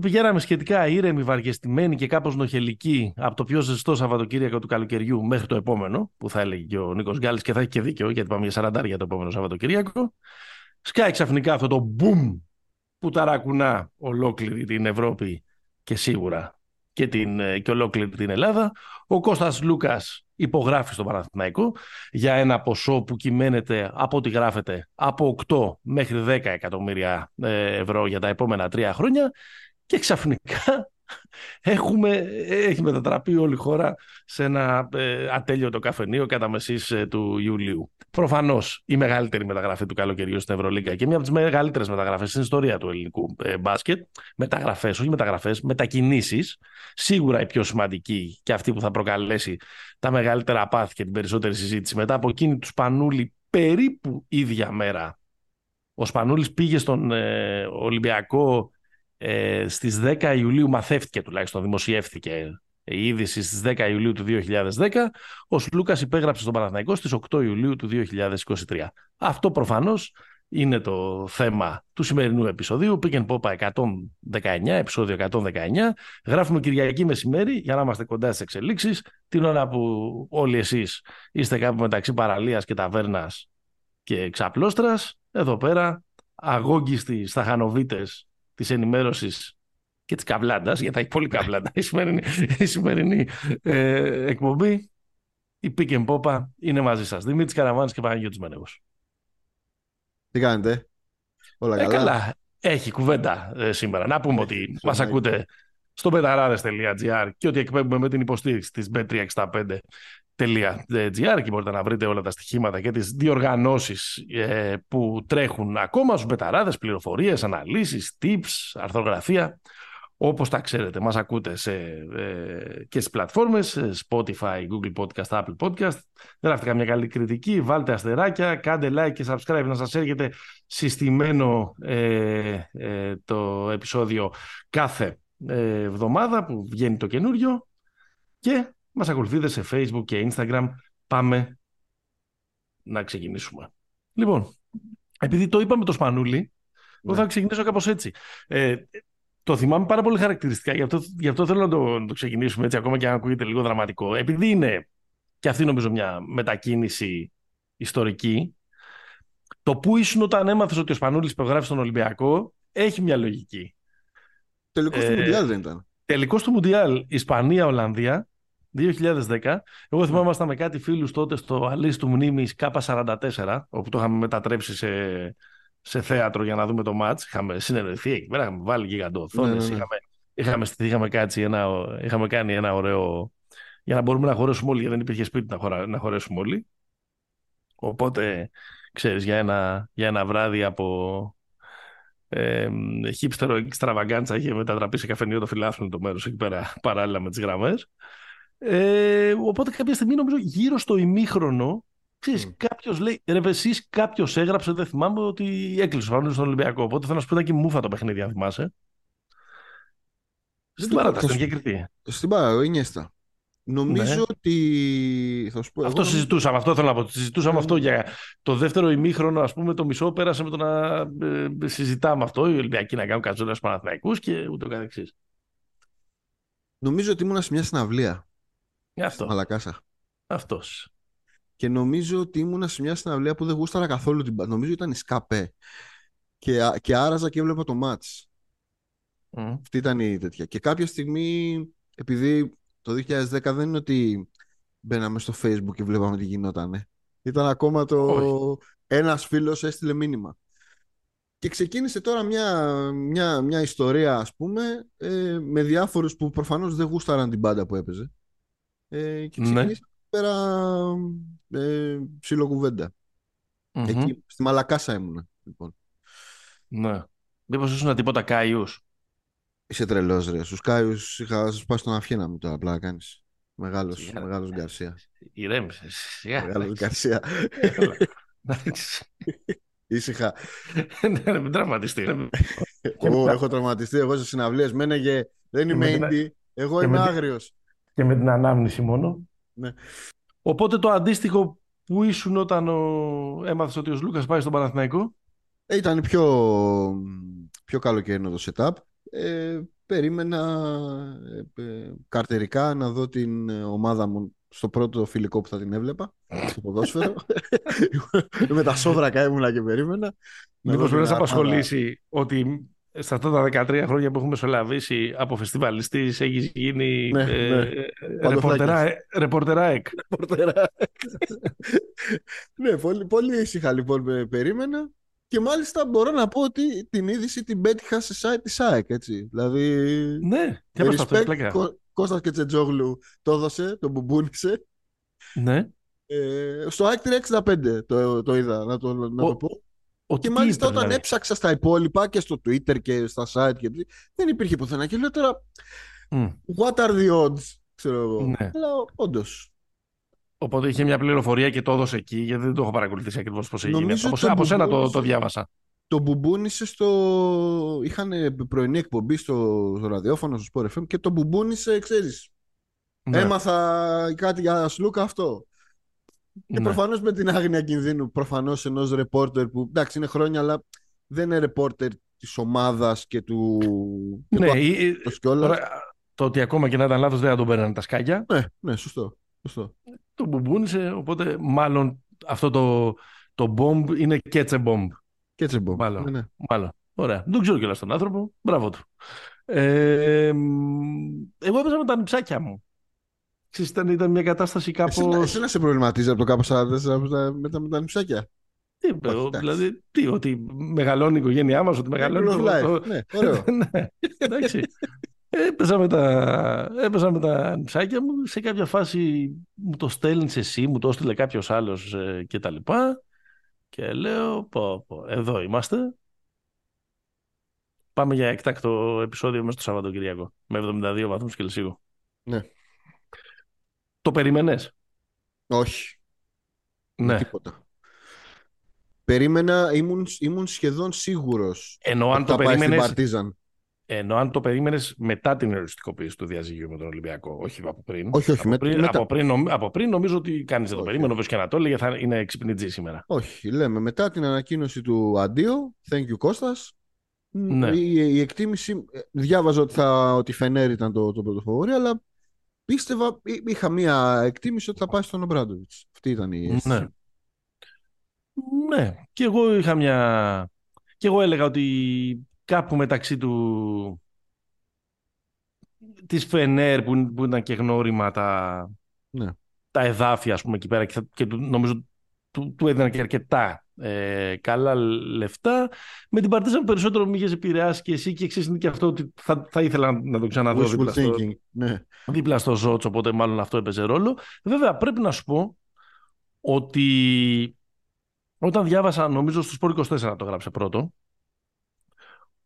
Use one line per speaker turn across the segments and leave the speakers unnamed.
Και εκεί που πηγαίναμε σχετικά ήρεμοι, βαριεστημένοι και κάπως νοχελικοί από το πιο ζεστό Σαββατοκύριακο του καλοκαιριού μέχρι το επόμενο, που θα έλεγε και ο Νίκος Γκάλης και θα έχει και δίκιο, γιατί πάμε για 40 για το επόμενο Σαββατοκύριακο, σκάει ξαφνικά αυτό το μπουμ που ταρακουνά ολόκληρη την Ευρώπη και σίγουρα και, την, ε, και ολόκληρη την Ελλάδα. Ο Κώστας Λούκας υπογράφει στο Παναθηναϊκό για ένα ποσό που κυμαίνεται από ό,τι γράφεται από 8 μέχρι 10 εκατομμύρια ε, ευρώ για τα επόμενα τρία χρόνια και ξαφνικά έχουμε, έχει μετατραπεί όλη η χώρα σε ένα ε, ατέλειωτο καφενείο κατά μεσής ε, του Ιουλίου. Προφανώς η μεγαλύτερη μεταγραφή του καλοκαιριού στην Ευρωλίγκα και μία από τις μεγαλύτερες μεταγραφές στην ιστορία του ελληνικού ε, μπάσκετ. Μεταγραφές, όχι μεταγραφές, μετακινήσεις. Σίγουρα η πιο σημαντική και αυτή που θα προκαλέσει τα μεγαλύτερα πάθη και την περισσότερη συζήτηση μετά από εκείνη του Σπανούλη περίπου ίδια μέρα. Ο Σπανούλης πήγε στον ε, Ολυμπιακό ε, στις 10 Ιουλίου, μαθεύτηκε τουλάχιστον, δημοσιεύθηκε η είδηση στις 10 Ιουλίου του 2010, ο Σλούκας υπέγραψε στον Παναθηναϊκό στις 8 Ιουλίου του 2023. Αυτό προφανώς είναι το θέμα του σημερινού επεισοδίου. Πήγαινε Πόπα 119, επεισόδιο 119. Γράφουμε Κυριακή μεσημέρι για να είμαστε κοντά στις εξελίξεις. Την ώρα που όλοι εσείς είστε κάπου μεταξύ παραλίας και ταβέρνας και ξαπλώστρας, εδώ πέρα αγόγγιστοι σταχανοβίτες της ενημέρωσης και της καβλάντας, γιατί θα έχει πολύ καβλάντα η σημερινή, η σημερινή ε, εκπομπή. Η Pick and Popa είναι μαζί σας. Δημήτρης Καραβάνης και Παναγιώτης Μένεγος.
Τι κάνετε, Όλα
ε,
καλά;
καλά. Έχει κουβέντα ε, σήμερα. Να πούμε ότι μας ακούτε στο πεταράδε.gr και ότι εκπέμπουμε με την υποστήριξη της b365.gr και μπορείτε να βρείτε όλα τα στοιχήματα και τις διοργανώσεις ε, που τρέχουν ακόμα στους μπεταράδες, πληροφορίες, αναλύσεις, tips, αρθρογραφία όπως τα ξέρετε, μας ακούτε σε, ε, και στις πλατφόρμες, Spotify, Google Podcast, Apple Podcast. Γράφτε καμιά καλή κριτική, βάλτε αστεράκια, κάντε like και subscribe να σας έρχεται συστημένο ε, ε, το επεισόδιο κάθε ε, εβδομάδα που βγαίνει το καινούριο και μας ακολουθείτε σε Facebook και Instagram. Πάμε να ξεκινήσουμε. Λοιπόν, επειδή το είπαμε το Σπανούλι, εγώ θα ναι. ξεκινήσω κάπως έτσι. Ε, το θυμάμαι πάρα πολύ χαρακτηριστικά, γι' αυτό, γι αυτό θέλω να το, το ξεκινήσουμε έτσι, ακόμα και αν ακούγεται λίγο δραματικό. Επειδή είναι και αυτή νομίζω μια μετακίνηση ιστορική, το που ήσουν όταν έμαθες ότι ο Σπανούλης υπογράφει στον Ολυμπιακό έχει μια λογική.
Τελικός ε, του Μουντιάλ δεν ήταν.
Τελικός του Μουντιάλ, Ισπανία-Ολλανδία, 2010. Εγώ θυμάμαι ήμασταν με κάτι φίλους τότε στο Αλής του Μνήμης K44, όπου το είχαμε μετατρέψει σε σε θέατρο για να δούμε το μάτς. Είχαμε συνεννοηθεί εκεί πέρα, είχαμε βάλει γιγαντό ναι, ναι, ναι. είχαμε, είχαμε, είχαμε, κάτσει ένα, είχαμε κάνει ένα ωραίο... για να μπορούμε να χωρέσουμε όλοι, γιατί δεν υπήρχε σπίτι να, χωρα, να χωρέσουμε όλοι. Οπότε, ξέρεις, για ένα, για ένα βράδυ από ε, χίπστερο εξτραβαγκάντσα είχε μετατραπεί σε καφενείο το φιλάθλο το μέρος εκεί πέρα παράλληλα με τις γραμμές. Ε, οπότε κάποια στιγμή νομίζω γύρω στο ημίχρονο Ξέρεις, mm. κάποιος λέει, ρε εσείς κάποιος έγραψε, δεν θυμάμαι, ότι έκλεισε ο στον Ολυμπιακό. Οπότε θέλω να σου πω, ήταν και μούφα το παιχνίδι, αν θυμάσαι. Στην παράταση, στην διακριτή.
Στην παράταση, Ινιέστα. Νομίζω ναι. ότι. Θα σου πω,
αυτό εγώ... συζητούσαμε, αυτό θέλω να πω. Συζητούσαμε ναι. αυτό για το δεύτερο ημίχρονο, ας πούμε, το μισό πέρασε με το να ε, συζητάμε αυτό. Οι Ολυμπιακοί να κάνουν κατζόλε Παναθηναϊκούς και ούτω καθεξής.
Νομίζω ότι ήμουν σε μια συναυλία.
Αυτό.
Μαλακάσα.
Αυτός.
Και νομίζω ότι ήμουνα σε μια συναυλία που δεν γούσταρα καθόλου την Νομίζω ήταν η Σκαπέ. Και, και άραζα και έβλεπα το μάτς. Mm. Αυτή ήταν η τέτοια. Και κάποια στιγμή, επειδή το 2010 δεν είναι ότι μπαίναμε στο facebook και βλέπαμε τι γινότανε. Ήταν ακόμα το... Όχι. Ένας φίλος έστειλε μήνυμα. Και ξεκίνησε τώρα μια, μια, μια ιστορία, ας πούμε, ε, με διάφορους που προφανώς δεν γούσταραν την πάντα που έπαιζε. Ε, και ναι. ξεκίνησε πέρα ε, ψιλοκουβέντα. Mm-hmm. Εκεί, στη Μαλακάσα ήμουνα, λοιπόν.
Ναι. Μήπως ήσουν τίποτα Κάιους.
Είσαι τρελός ρε. Στους Κάιους είχα σπάσει τον αυχένα μου τώρα, απλά να κάνεις. Μεγάλος, μεγάλος Γκαρσία.
Ηρέμησε.
Μεγάλος Γκαρσία. Ήσυχα.
Ναι, μην τραυματιστεί.
έχω τραυματιστεί εγώ σε συναυλίες. Μένεγε, δεν είμαι indie. Εγώ είμαι άγριος.
Και με την ανάμνηση μόνο.
Ναι.
Οπότε το αντίστοιχο που ήσουν όταν ο... έμαθες ότι ο Λούκας πάει στον Παναθηναϊκό;
Ε, ήταν πιο, πιο καλοκαιρινό το setup. ε, περίμενα ε, ε, καρτερικά να δω την ομάδα μου στο πρώτο φιλικό που θα την έβλεπα στο ποδόσφαιρο. Με τα σόβρακα ήμουνα και περίμενα.
Μήπως πρέπει να σε απασχολήσει ότι στα αυτά τα 13 χρόνια που έχουμε μεσολαβήσει από φεστιβαλιστής έχεις γίνει
ναι, ε, ναι.
ρεπορτερά εκ.
ναι, πολύ, πολύ ήσυχα λοιπόν περίμενα. Και μάλιστα μπορώ να πω ότι την είδηση την πέτυχα σε site της ΑΕΚ, έτσι. Δηλαδή,
ναι, και respect,
Κώ, Κώστας και Τσετζόγλου το έδωσε, το μπουμπούνισε.
Ναι.
Ε, στο ΑΕΚ 365 το, το είδα, να το, να το πω. Ο και μάλιστα όταν δηλαδή. έψαξα στα υπόλοιπα και στο Twitter και στα site και δεν υπήρχε πουθενά. Και λέω τώρα, mm. what are the odds, ξέρω εγώ. Ναι. Αλλά όντως.
Οπότε είχε μια πληροφορία και το έδωσε εκεί, γιατί δεν το έχω παρακολουθήσει ακριβώς πώς έγινε. Από, από σένα το, το διάβασα.
Το μπουμπούνισε στο. Είχαν πρωινή εκπομπή στο, στο ραδιόφωνο, στο Sport FM και το μπουμπούνισε, ξέρεις. Ναι. Έμαθα κάτι για Σλούκα αυτό. Και ναι. προφανώς με την άγνοια κινδύνου προφανώς ενός ρεπόρτερ που εντάξει είναι χρόνια, αλλά δεν είναι ρεπόρτερ της ομάδας και του.
Ναι, και του το ότι ακόμα και να ήταν λάθος δεν θα τον παίρνανε τα σκάκια.
Ναι, ναι, σωστό. σωστό.
Το μπουμπούνισε, οπότε μάλλον αυτό το, το bomb είναι κέτσε bomb.
Κέτσε bomb.
Μάλλον.
Ναι, ναι.
μάλλον. Ωραία. Δεν ξέρω κιόλας τον άνθρωπο. Μπράβο του. Ε, εγώ έπαιζα με τα νυψάκια μου. Ξέρεις, ήταν, ήταν μια κατάσταση κάπως...
Εσύ, εσύ να σε προβληματίζει από το κάπως 44 με τα, με τα νυψάκια.
Τι, δηλαδή, τι, ότι μεγαλώνει η οικογένειά μας, ότι μεγαλώνει...
Το, ναι, ωραίο.
ναι, εντάξει. Έπαιζα με, τα, έπαιζα με τα νυψάκια μου, σε κάποια φάση μου το στέλνεις εσύ, μου το έστειλε κάποιος άλλος ε, και τα λοιπά. Και λέω, πω, πω, εδώ είμαστε. Πάμε για εκτάκτο επεισόδιο μέσα στο Σαββατοκυριακό, με 72 βαθμούς Κελσίου.
Ναι.
Το περίμενες;
Όχι.
Ναι.
Τίποτα. Περίμενα, ήμουν, ήμουν σχεδόν σίγουρος
Ενώ αν το περίμενες, Ενώ αν το περίμενες μετά την ερωτικοποίηση του διαζυγίου με τον Ολυμπιακό, όχι από πριν.
Όχι, όχι.
Από, πριν, μετά... από, πριν, από πριν νομίζω ότι κανεί δεν το περίμενε, όπως και να το έλεγε, θα είναι εξυπνητζή σήμερα.
Όχι, λέμε μετά την ανακοίνωση του αντίου, thank you Κώστας, ναι. η, η, εκτίμηση, ε, διάβαζα ότι, θα, ότι Φενέρ ήταν το, το πρωτοφοβόρι, αλλά πίστευα, είχα μία εκτίμηση ότι θα πάει στον Ομπράντοβιτς. Αυτή ήταν η αίσθηση.
Ναι. ναι. Και εγώ είχα μια... Και εγώ έλεγα ότι κάπου μεταξύ του... της Φενέρ που, που ήταν και γνώριμα τα,
ναι.
τα εδάφια ας πούμε εκεί πέρα και, και νομίζω του, του έδιναν και αρκετά ε, καλά λεφτά. Με την Παρτίζαν περισσότερο με είχες επηρεάσει και εσύ και ξέρεις και αυτό ότι θα, θα ήθελα να το ξαναδώ δίπλα στο,
ναι.
δίπλα στο Ζότσο, οπότε μάλλον αυτό έπαιζε ρόλο. Βέβαια πρέπει να σου πω ότι όταν διάβασα, νομίζω στο Σπορ 24 το γράψε πρώτο,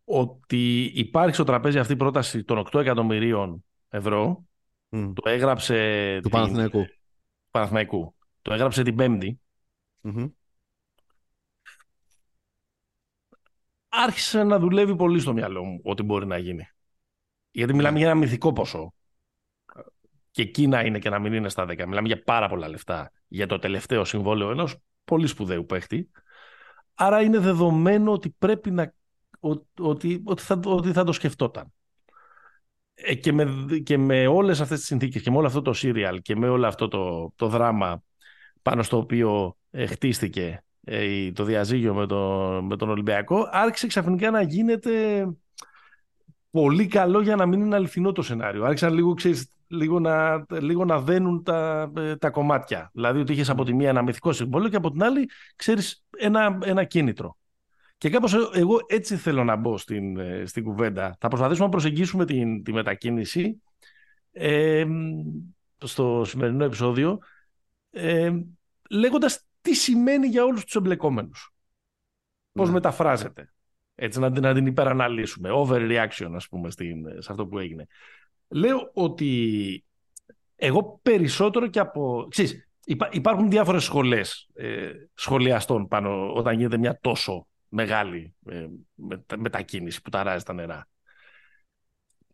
ότι υπάρχει στο τραπέζι αυτή η πρόταση των 8 εκατομμυρίων ευρώ. Το έγραψε.
Του την...
Παναθηναϊκού. Το έγραψε την Πέμπτη άρχισε να δουλεύει πολύ στο μυαλό μου ότι μπορεί να γίνει. Γιατί μιλάμε για ένα μυθικό ποσό. Και εκεί να είναι και να μην είναι στα 10. Μιλάμε για πάρα πολλά λεφτά για το τελευταίο συμβόλαιο ενός πολύ σπουδαίου παίχτη. Άρα είναι δεδομένο ότι πρέπει να. ότι, ότι, θα, ότι θα το σκεφτόταν. Ε, και, με, και με όλες αυτές τις συνθήκες και με όλο αυτό το serial και με όλο αυτό το, το δράμα πάνω στο οποίο ε, χτίστηκε ε, το διαζύγιο με, τον, με τον Ολυμπιακό, άρχισε ξαφνικά να γίνεται πολύ καλό για να μην είναι αληθινό το σενάριο. Άρχισαν λίγο, ξέρεις, λίγο, να, λίγο να δένουν τα, ε, τα κομμάτια. Δηλαδή ότι είχες από τη μία ένα μυθικό συμβόλαιο και από την άλλη, ξέρεις, ένα, ένα κίνητρο. Και κάπως εγώ έτσι θέλω να μπω στην, ε, στην κουβέντα. Θα προσπαθήσουμε να προσεγγίσουμε την, τη μετακίνηση ε, στο σημερινό επεισόδιο ε, λέγοντας τι σημαίνει για όλους τους εμπλεκόμενους. Πώς ναι. μεταφράζεται. Έτσι να, να την υπεραναλύσουμε. Overreaction ας πούμε στην, σε αυτό που έγινε. Λέω ότι εγώ περισσότερο και από... Ξέρεις, υπάρχουν διάφορες σχολές ε, σχολιαστών πάνω όταν γίνεται μια τόσο μεγάλη ε, μετακίνηση που ταράζει τα νερά.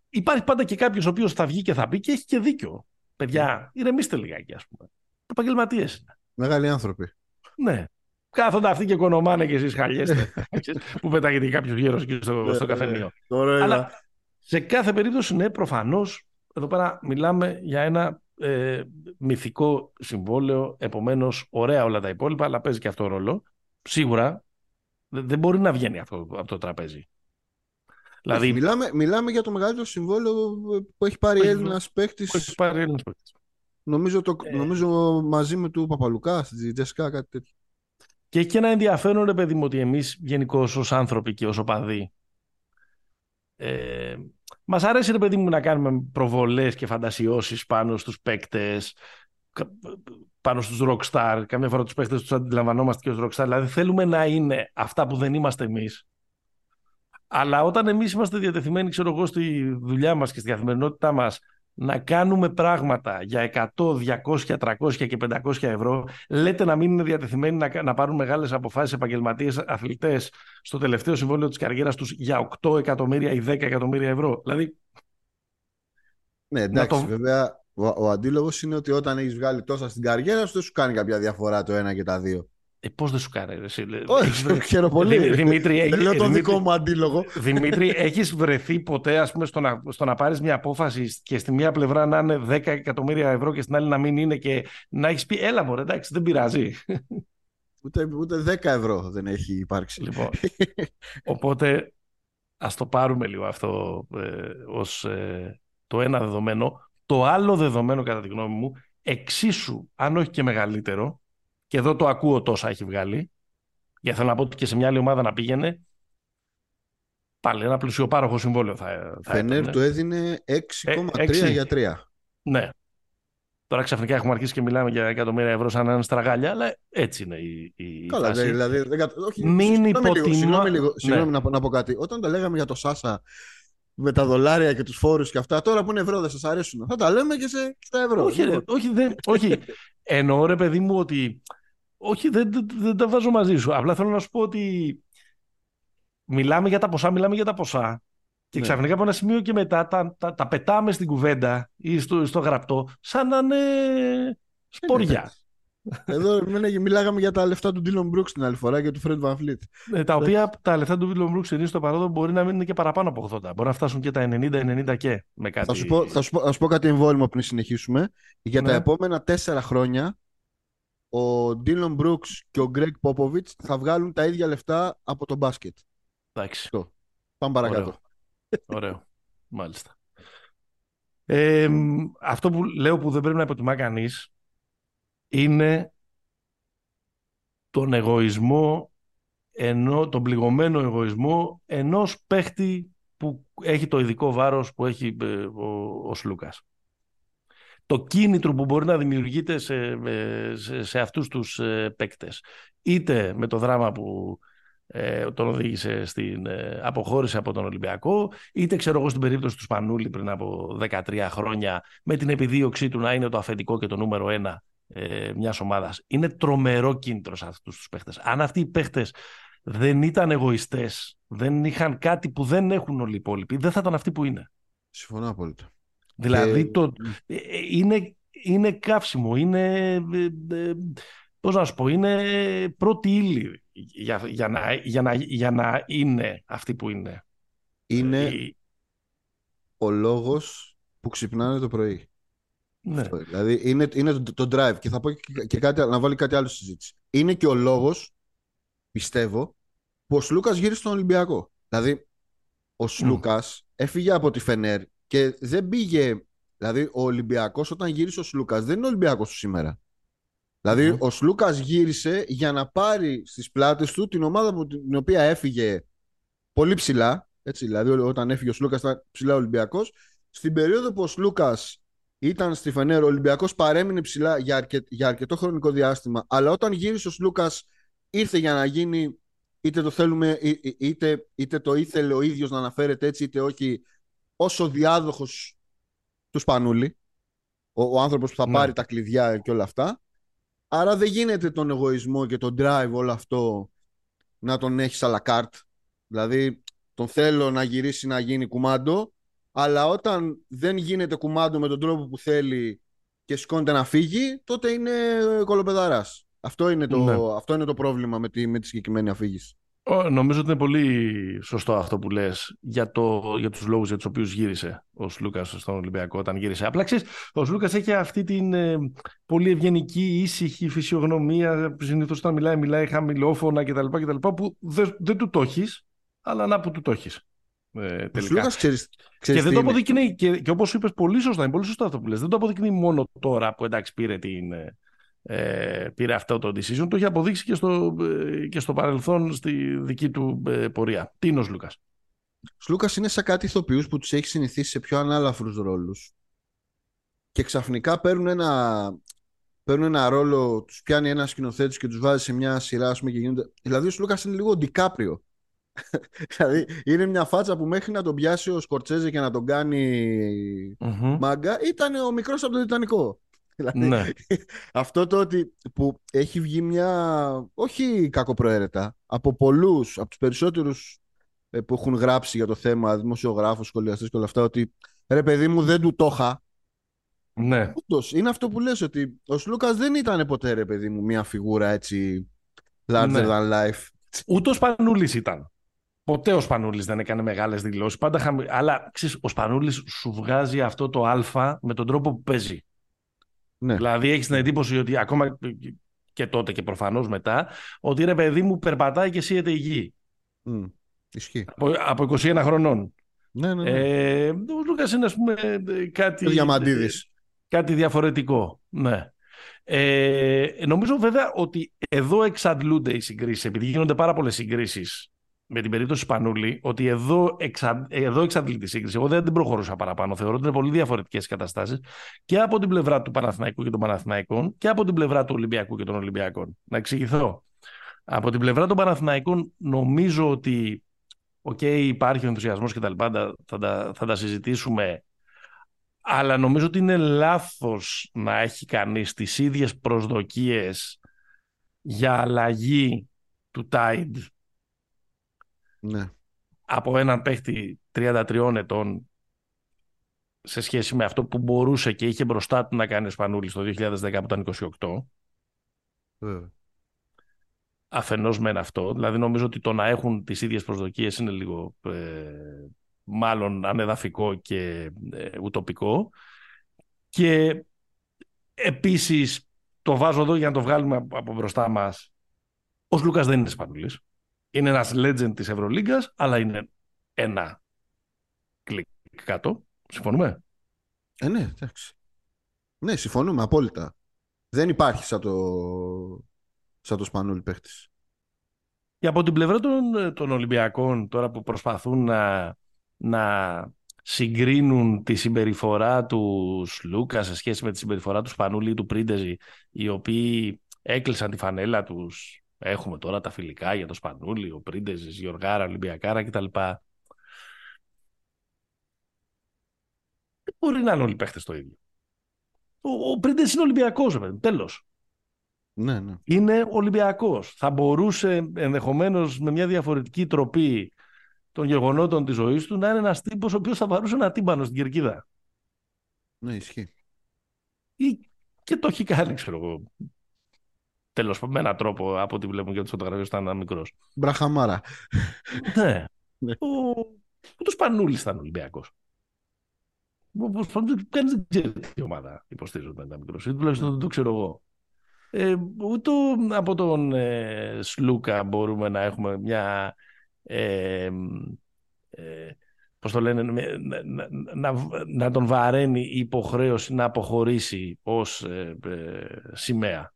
Υπάρχει πάντα και κάποιος ο οποίος θα βγει και θα πει και έχει και δίκιο. Παιδιά, ναι. ηρεμήστε λιγάκι ας πούμε. Επαγγελματίες είναι.
Μεγάλοι άνθρωποι.
Ναι. Κάθονται αυτοί και κονομάνε και εσείς χαλιέστε. που πετάγεται κάποιος γύρω στο, ναι, στο ναι, καφενείο.
Τώρα
Αλλά Σε κάθε περίπτωση, ναι, προφανώς. Εδώ πέρα μιλάμε για ένα ε, μυθικό συμβόλαιο. Επομένως, ωραία όλα τα υπόλοιπα, αλλά παίζει και αυτό ρόλο. Σίγουρα δεν μπορεί να βγαίνει αυτό από το τραπέζι.
Δηλαδή... μιλάμε, μιλάμε για το μεγαλύτερο συμβόλαιο που έχει πάρει Έλληνας παίκτης. Νομίζω, το, ε... νομίζω μαζί με του Παπαλουκά, στη Τζεσικά, κάτι τέτοιο.
Και έχει και ένα ενδιαφέρον, ρε παιδί μου, ότι εμείς γενικώ ως άνθρωποι και ως οπαδοί. Ε, Μας αρέσει, ρε παιδί μου, να κάνουμε προβολές και φαντασιώσεις πάνω στους παίκτες, πάνω στους rockstar. Καμιά φορά τους παίκτες τους αντιλαμβανόμαστε και ως rockstar. Δηλαδή θέλουμε να είναι αυτά που δεν είμαστε εμείς. Αλλά όταν εμείς είμαστε διατεθειμένοι, ξέρω εγώ, στη δουλειά μας και στην καθημερινότητά μας να κάνουμε πράγματα για 100, 200, 300 και 500 ευρώ, λέτε να μην είναι διατεθειμένοι να, να πάρουν μεγάλες αποφάσεις επαγγελματίες αθλητές στο τελευταίο συμβόλαιο της καριέρας τους για 8 εκατομμύρια ή 10 εκατομμύρια ευρώ. Δηλαδή.
Ναι, εντάξει, το... βέβαια. Ο, ο αντίλογος είναι ότι όταν έχεις βγάλει τόσα στην καριέρα σου, δεν σου κάνει κάποια διαφορά το ένα και τα δύο.
Ε, Πώς δεν σου κάνει, εσύ.
Όχι, χαίρο πολύ.
Δημήτρη,
δεν λέω το δικό μου αντίλογο.
Δημήτρη, έχεις βρεθεί ποτέ ας πούμε, στο να, στο να πάρεις μια απόφαση και στη μία πλευρά να είναι 10 εκατομμύρια ευρώ και στην άλλη να μην είναι και να έχεις πει, έλα μωρέ, εντάξει, δεν πειράζει.
Ούτε, ούτε 10 ευρώ δεν έχει υπάρξει.
Λοιπόν, οπότε ας το πάρουμε λίγο αυτό ε, ως ε, το ένα δεδομένο. Το άλλο δεδομένο, κατά τη γνώμη μου, εξίσου, αν όχι και μεγαλύτερο, και εδώ το ακούω τόσα έχει βγάλει, γιατί θέλω να πω ότι και σε μια άλλη ομάδα να πήγαινε, πάλι ένα πλουσιοπάροχο συμβόλαιο θα,
θα Φενέρ του έδινε 6,3 ε, για 3.
Ναι. Τώρα ξαφνικά έχουμε αρχίσει και μιλάμε για εκατομμύρια ευρώ σαν έναν στραγάλια, αλλά έτσι είναι η, η
Καλά, φάση. δηλαδή, όχι,
Μην υποτιμώ...
Συγγνώμη, λίγο, συγγνώμη ναι. να, να πω κάτι. Όταν τα λέγαμε για το Σάσα με τα δολάρια και τους φόρους και αυτά, τώρα που είναι ευρώ δεν σας αρέσουν. Θα τα λέμε και σε στα ευρώ.
Όχι, ρε, όχι, δεν, όχι. Εννοώ ρε παιδί μου ότι όχι, δεν, δεν, δεν τα βάζω μαζί σου. Απλά θέλω να σου πω ότι μιλάμε για τα ποσά, μιλάμε για τα ποσά. Και ναι. ξαφνικά από ένα σημείο και μετά τα, τα, τα πετάμε στην κουβέντα ή στο, στο γραπτό σαν να είναι σποριά.
Εδώ μιλάγαμε για τα λεφτά του Dylan Brooks την άλλη φορά και του Fred Van Fleet.
Ναι, τα οποία τα λεφτά του Dylan Brooks είναι στο παρόδο μπορεί να μείνουν και παραπάνω από 80. Μπορεί να φτάσουν και τα 90-90 και με κάτι.
Θα σου πω, θα σου πω, θα σου πω κάτι εμβόλυμο πριν συνεχίσουμε. Για ναι. τα επόμενα τέσσερα χρόνια ο Ντίλον Μπρούξ και ο Γκρέγκ Πόποβιτ θα βγάλουν τα ίδια λεφτά από το μπάσκετ.
Εντάξει.
Πάμε παρακάτω.
Ωραίο. Μάλιστα. Ε, αυτό που λέω που δεν πρέπει να υποτιμά κανείς είναι τον εγωισμό, ενώ, τον πληγωμένο εγωισμό ενός παίχτη που έχει το ειδικό βάρος που έχει ε, ο, ο Σλούκας το κίνητρο που μπορεί να δημιουργείται σε, σε, σε αυτούς τους ε, παίκτες. Είτε με το δράμα που ε, τον οδήγησε στην ε, αποχώρηση από τον Ολυμπιακό, είτε ξέρω εγώ στην περίπτωση του Σπανούλη πριν από 13 χρόνια με την επιδίωξή του να είναι το αφεντικό και το νούμερο ένα ε, μιας ομάδας. Είναι τρομερό κίνητρο σε αυτούς τους παίχτες. Αν αυτοί οι παίχτες δεν ήταν εγωιστές, δεν είχαν κάτι που δεν έχουν όλοι οι υπόλοιποι, δεν θα ήταν αυτοί που είναι.
Συμφωνώ απόλυτα.
Δηλαδή το, ε, ε, είναι, είναι καύσιμο, είναι, ε, πώς να σου πω, είναι πρώτη ύλη για, για, να, για, να, για να είναι αυτή που είναι.
Είναι ο λόγος που ξυπνάνε το πρωί.
Ναι.
δηλαδή είναι, είναι το, το, drive και θα πω και, κάτι, να βάλει κάτι άλλο στη συζήτηση. Είναι και ο λόγος, πιστεύω, που ο Σλούκας γύρισε στον Ολυμπιακό. Δηλαδή, ο Σλούκας έφυγε από τη Φενέρ και δεν πήγε. Δηλαδή, ο Ολυμπιακός όταν γύρισε ο Σλούκας δεν είναι ο Ολυμπιακός του σήμερα. Δηλαδή, ο Σλούκας γύρισε για να πάρει στις πλάτες του την ομάδα που, την οποία έφυγε πολύ ψηλά. Έτσι, δηλαδή, όταν έφυγε ο Σλούκας ήταν ψηλά Ολυμπιακός. Στην περίοδο που ο Σλούκας ήταν στη Φενέρο, ο Ολυμπιακός παρέμεινε ψηλά για, αρκε, για αρκετό χρονικό διάστημα. Αλλά όταν γύρισε ο Σλούκας, ήρθε για να γίνει είτε το θέλουμε, είτε, είτε το ήθελε ο ίδιος να αναφέρεται έτσι, είτε όχι όσο διάδοχος του Σπανούλη, ο, ο άνθρωπος που θα ναι. πάρει τα κλειδιά και όλα αυτά. Άρα δεν γίνεται τον εγωισμό και τον drive όλο αυτό να τον έχεις à la carte. Δηλαδή τον θέλω να γυρίσει να γίνει κουμάντο, αλλά όταν δεν γίνεται κουμάντο με τον τρόπο που θέλει και σηκώνεται να φύγει, τότε είναι κολοπεδαράς. Αυτό είναι το, ναι. αυτό είναι το πρόβλημα με τη, με τη συγκεκριμένη αφήγηση.
Νομίζω ότι είναι πολύ σωστό αυτό που λες για, το, για τους λόγους για τους οποίους γύρισε ο Σλούκας στον Ολυμπιακό όταν γύρισε. Απλά ξέρεις, ο Σλούκας έχει αυτή την ε, πολύ ευγενική, ήσυχη φυσιογνωμία, συνήθως όταν μιλάει, μιλάει χαμηλόφωνα κτλ. κτλ που δεν, δεν του το έχεις, αλλά να που του το έχεις. Ε, τελικά. Ο
Σλούκας ξέρεις,
ξέρεις και δεν το αποδεικνύει, και, και όπως είπες πολύ σωστά, είναι πολύ σωστό αυτό που λες, δεν το αποδεικνύει μόνο τώρα που εντάξει πήρε την, ε, ε, πήρε αυτό το decision, το έχει αποδείξει και στο, ε, και στο παρελθόν στη δική του ε, πορεία. Τι είναι ο Λούκας.
Λούκας είναι σαν κάτι ηθοποιούς που τους έχει συνηθίσει σε πιο ανάλαφρους ρόλους και ξαφνικά παίρνουν ένα, παίρνουν ένα ρόλο, τους πιάνει ένα σκηνοθέτης και τους βάζει σε μια σειρά πούμε, και γίνονται... Δηλαδή ο Λούκας είναι λίγο ντικάπριο. δηλαδή είναι μια φάτσα που μέχρι να τον πιάσει ο Σκορτσέζε και να τον κάνει mm-hmm. μάγκα ήταν ο μικρός από το Τιτανικό. Δηλαδή, ναι. αυτό το ότι που έχει βγει μια, όχι κακοπροαίρετα, από πολλούς, από τους περισσότερους ε, που έχουν γράψει για το θέμα, δημοσιογράφους, σχολιαστές και όλα αυτά, ότι ρε παιδί μου δεν του το είχα.
Ναι.
Ούτως, είναι αυτό που λες ότι ο Σλούκας δεν ήταν ποτέ ρε παιδί μου μια φιγούρα έτσι larger ναι. than life.
Ούτε ο Σπανούλης ήταν. Ποτέ ο Σπανούλης δεν έκανε μεγάλες δηλώσεις. Πάντα χαμη... Αλλά ξέρεις, ο Σπανούλης σου βγάζει αυτό το α με τον τρόπο που παίζει. Ναι. Δηλαδή έχεις την εντύπωση ότι ακόμα και τότε και προφανώς μετά, ότι ρε παιδί μου περπατάει και εσύ η γη.
Mm. Ισχύει.
Από, από 21 χρονών.
Ναι, ναι, ναι.
Ε, ο Λούκας είναι ας πούμε κάτι, κάτι διαφορετικό. Ναι. Ε, νομίζω βέβαια ότι εδώ εξαντλούνται οι συγκρίσεις, επειδή γίνονται πάρα πολλές συγκρίσεις με την περίπτωση Σπανούλη ότι εδώ, εξα... εδώ εξαντλεί τη σύγκριση. Εγώ δεν την προχωρούσα παραπάνω. Θεωρώ ότι είναι πολύ διαφορετικές καταστάσεις και από την πλευρά του Παναθηναϊκού και των Παναθηναϊκών και από την πλευρά του Ολυμπιακού και των Ολυμπιακών. Να εξηγηθώ. Από την πλευρά των Παναθηναϊκών νομίζω ότι οκ, υπάρχει ο ενθουσιασμός και τα λοιπά, θα τα, θα τα συζητήσουμε. Αλλά νομίζω ότι είναι λάθος να έχει κανείς τις ίδιες προσδοκίες για αλλαγή του Tide
ναι.
από έναν παίχτη 33 ετών σε σχέση με αυτό που μπορούσε και είχε μπροστά του να κάνει ο Σπανούλης το 2010 που ήταν 28. Mm. Αφενός με αυτό. Δηλαδή νομίζω ότι το να έχουν τις ίδιες προσδοκίες είναι λίγο ε, μάλλον ανεδαφικό και ε, ουτοπικό. Και επίσης το βάζω εδώ για να το βγάλουμε από μπροστά μας. Ο Λούκας δεν είναι Σπανούλης. Είναι ένας legend της Ευρωλίγκας, αλλά είναι ένα κλικ κάτω. Συμφωνούμε;
Ε, ναι, εντάξει. Ναι, συμφωνούμε απόλυτα. Δεν υπάρχει σαν το, σαν το Σπανούλη παίχτης.
Και από την πλευρά των, των Ολυμπιακών, τώρα που προσπαθούν να, να συγκρίνουν τη συμπεριφορά τους Λούκας σε σχέση με τη συμπεριφορά του Σπανούλη ή του Πρίντεζη, οι οποίοι έκλεισαν τη φανέλα τους Έχουμε τώρα τα φιλικά για το Σπανούλι, ο Πρίντεζης, Γιωργάρα, Ολυμπιακάρα κτλ. Δεν μπορεί να είναι όλοι οι παίχτες το ίδιο. Ο, ο Πρίντεζης είναι Ολυμπιακός, τέλος.
Ναι, ναι.
Είναι Ολυμπιακός. Θα μπορούσε ενδεχομένως με μια διαφορετική τροπή των γεγονότων της ζωής του να είναι ένας τύπος ο οποίος θα βαρούσε ένα τύμπανο στην κερκίδα.
Ναι, ισχύει.
Ή και το έχει κάνει, ξέρω εγώ, Τέλος πάντων, με έναν τρόπο από ό,τι βλέπουμε για τι φωτογραφίες όταν ήταν μικρός.
Μπραχαμάρα.
ναι. ναι. Ο, ο του Πανούλης ήταν Ολυμπιακός. Κανείς δεν ξέρει τι ομάδα υποστηρίζει όταν ήταν μικρός. Ή τουλάχιστον δεν το ξέρω εγώ. Ε, ούτε από τον ε, Σλούκα μπορούμε να έχουμε μια. Ε, ε, πώς το λένε, να, να, να, τον βαραίνει η υποχρέωση να αποχωρήσει ως ε, ε, σημαία.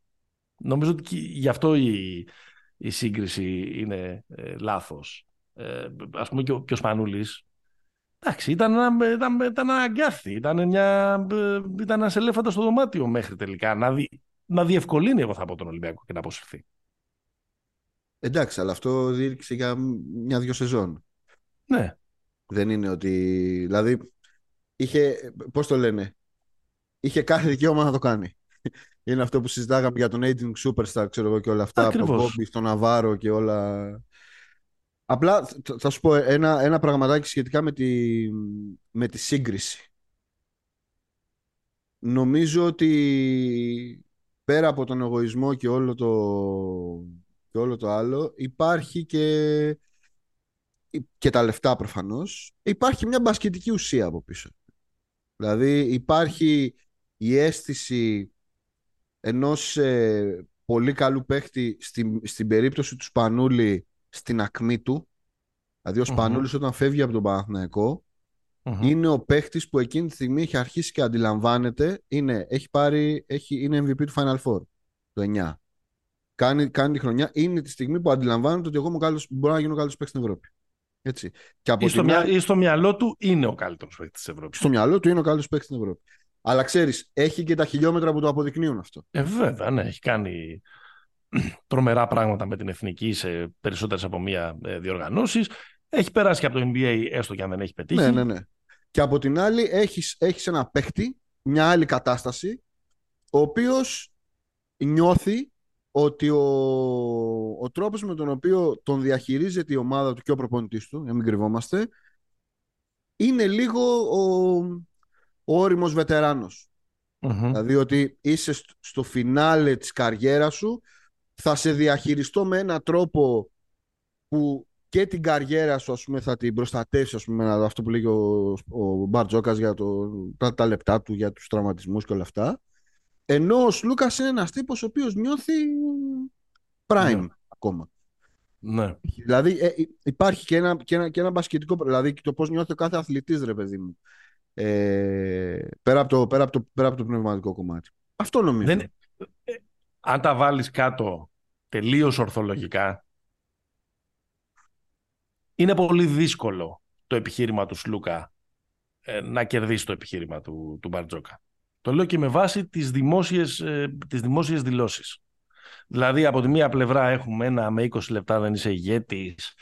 Νομίζω ότι γι' αυτό η, η σύγκριση είναι ε, λάθος. Ε, ας πούμε και ο, και ο Σπανούλης, εντάξει, ήταν ένα, ήταν, ήταν ένα αγκάθι, ήταν, μια, ε, ήταν ένας ελέφαντας στο δωμάτιο μέχρι τελικά, να, δι, να διευκολύνει εγώ θα πω τον Ολυμπιακό και να αποσυρθεί.
Εντάξει, αλλά αυτό διήρξε για μια-δυο σεζόν.
Ναι.
Δεν είναι ότι. Δηλαδή, είχε. Πώς το λένε. Είχε κάθε δικαίωμα να το κάνει είναι αυτό που συζητάγαμε για τον Aging Superstar, ξέρω εγώ και όλα αυτά.
Ακριβώς.
Από Bobby στον Ναβάρο και όλα. Απλά θα σου πω ένα, ένα πραγματάκι σχετικά με τη, με τη σύγκριση. Νομίζω ότι πέρα από τον εγωισμό και όλο το, και όλο το άλλο, υπάρχει και, και τα λεφτά προφανώς, υπάρχει μια μπασκετική ουσία από πίσω. Δηλαδή υπάρχει η αίσθηση ενός ε, πολύ καλού παίχτη στην, στην περίπτωση του Σπανούλη στην ακμή του. Δηλαδή ο σπανουλης όταν φεύγει από τον παναθηναικο είναι ο παίχτης που εκείνη τη στιγμή έχει αρχίσει και αντιλαμβάνεται, είναι, έχει πάρει, έχει, είναι MVP του Final Four το 9. Κάνει, κάνει τη χρονιά, είναι τη στιγμή που αντιλαμβάνεται ότι εγώ είμαι καλός, μπορώ να γίνω καλύτερος παίχτη στην Ευρώπη. Έτσι.
Και από ή, στο μυα... ή στο μυαλό του είναι ο καλύτερος παίκτης της Ευρώπης.
Στο μυαλό του είναι ο καλύτερος παίκτης στην Ευρώπη. Αλλά ξέρεις, έχει και τα χιλιόμετρα που το αποδεικνύουν αυτό.
Ε, βέβαια, ναι, έχει κάνει τρομερά πράγματα με την εθνική σε περισσότερες από μία ε, διοργανώσεις. Έχει περάσει και από το NBA, έστω και αν δεν έχει πετύχει.
Ναι, ναι, ναι. Και από την άλλη, έχεις έχεις ένα παίκτη, μια άλλη κατάσταση, ο οποίος νιώθει ότι ο, ο τρόπος με τον οποίο τον διαχειρίζεται η ομάδα του και ο προπονητής του, για μην κρυβόμαστε, είναι λίγο ο, ο όριμος Δηλαδή ότι είσαι στο φινάλε της καριέρας σου, θα σε διαχειριστώ με έναν τρόπο που και την καριέρα σου ας πούμε, θα την προστατεύσει, ας πούμε, αυτό που λέει ο, ο Μπαρτζόκας για το, τα, τα λεπτά του, για τους τραυματισμούς και όλα αυτά. Ενώ ο Λούκας είναι ένας τύπος ο οποίος νιώθει prime ναι. ακόμα.
Ναι.
Δηλαδή ε, υπάρχει και ένα, και, ένα, και ένα μπασκετικό, δηλαδή το πώς νιώθει ο κάθε αθλητής ρε παιδί μου. Ε, πέρα, από το, πέρα, από το, πέρα από το πνευματικό κομμάτι. Αυτό νομίζω. Δεν,
ε, αν τα βάλεις κάτω τελείως ορθολογικά, είναι πολύ δύσκολο το επιχείρημα του Σλούκα ε, να κερδίσει το επιχείρημα του, του Μπαρτζόκα. Το λέω και με βάση τις δημόσιες, ε, τις δημόσιες δηλώσεις. Δηλαδή από τη μία πλευρά έχουμε ένα με 20 λεπτά δεν είσαι ηγέτης,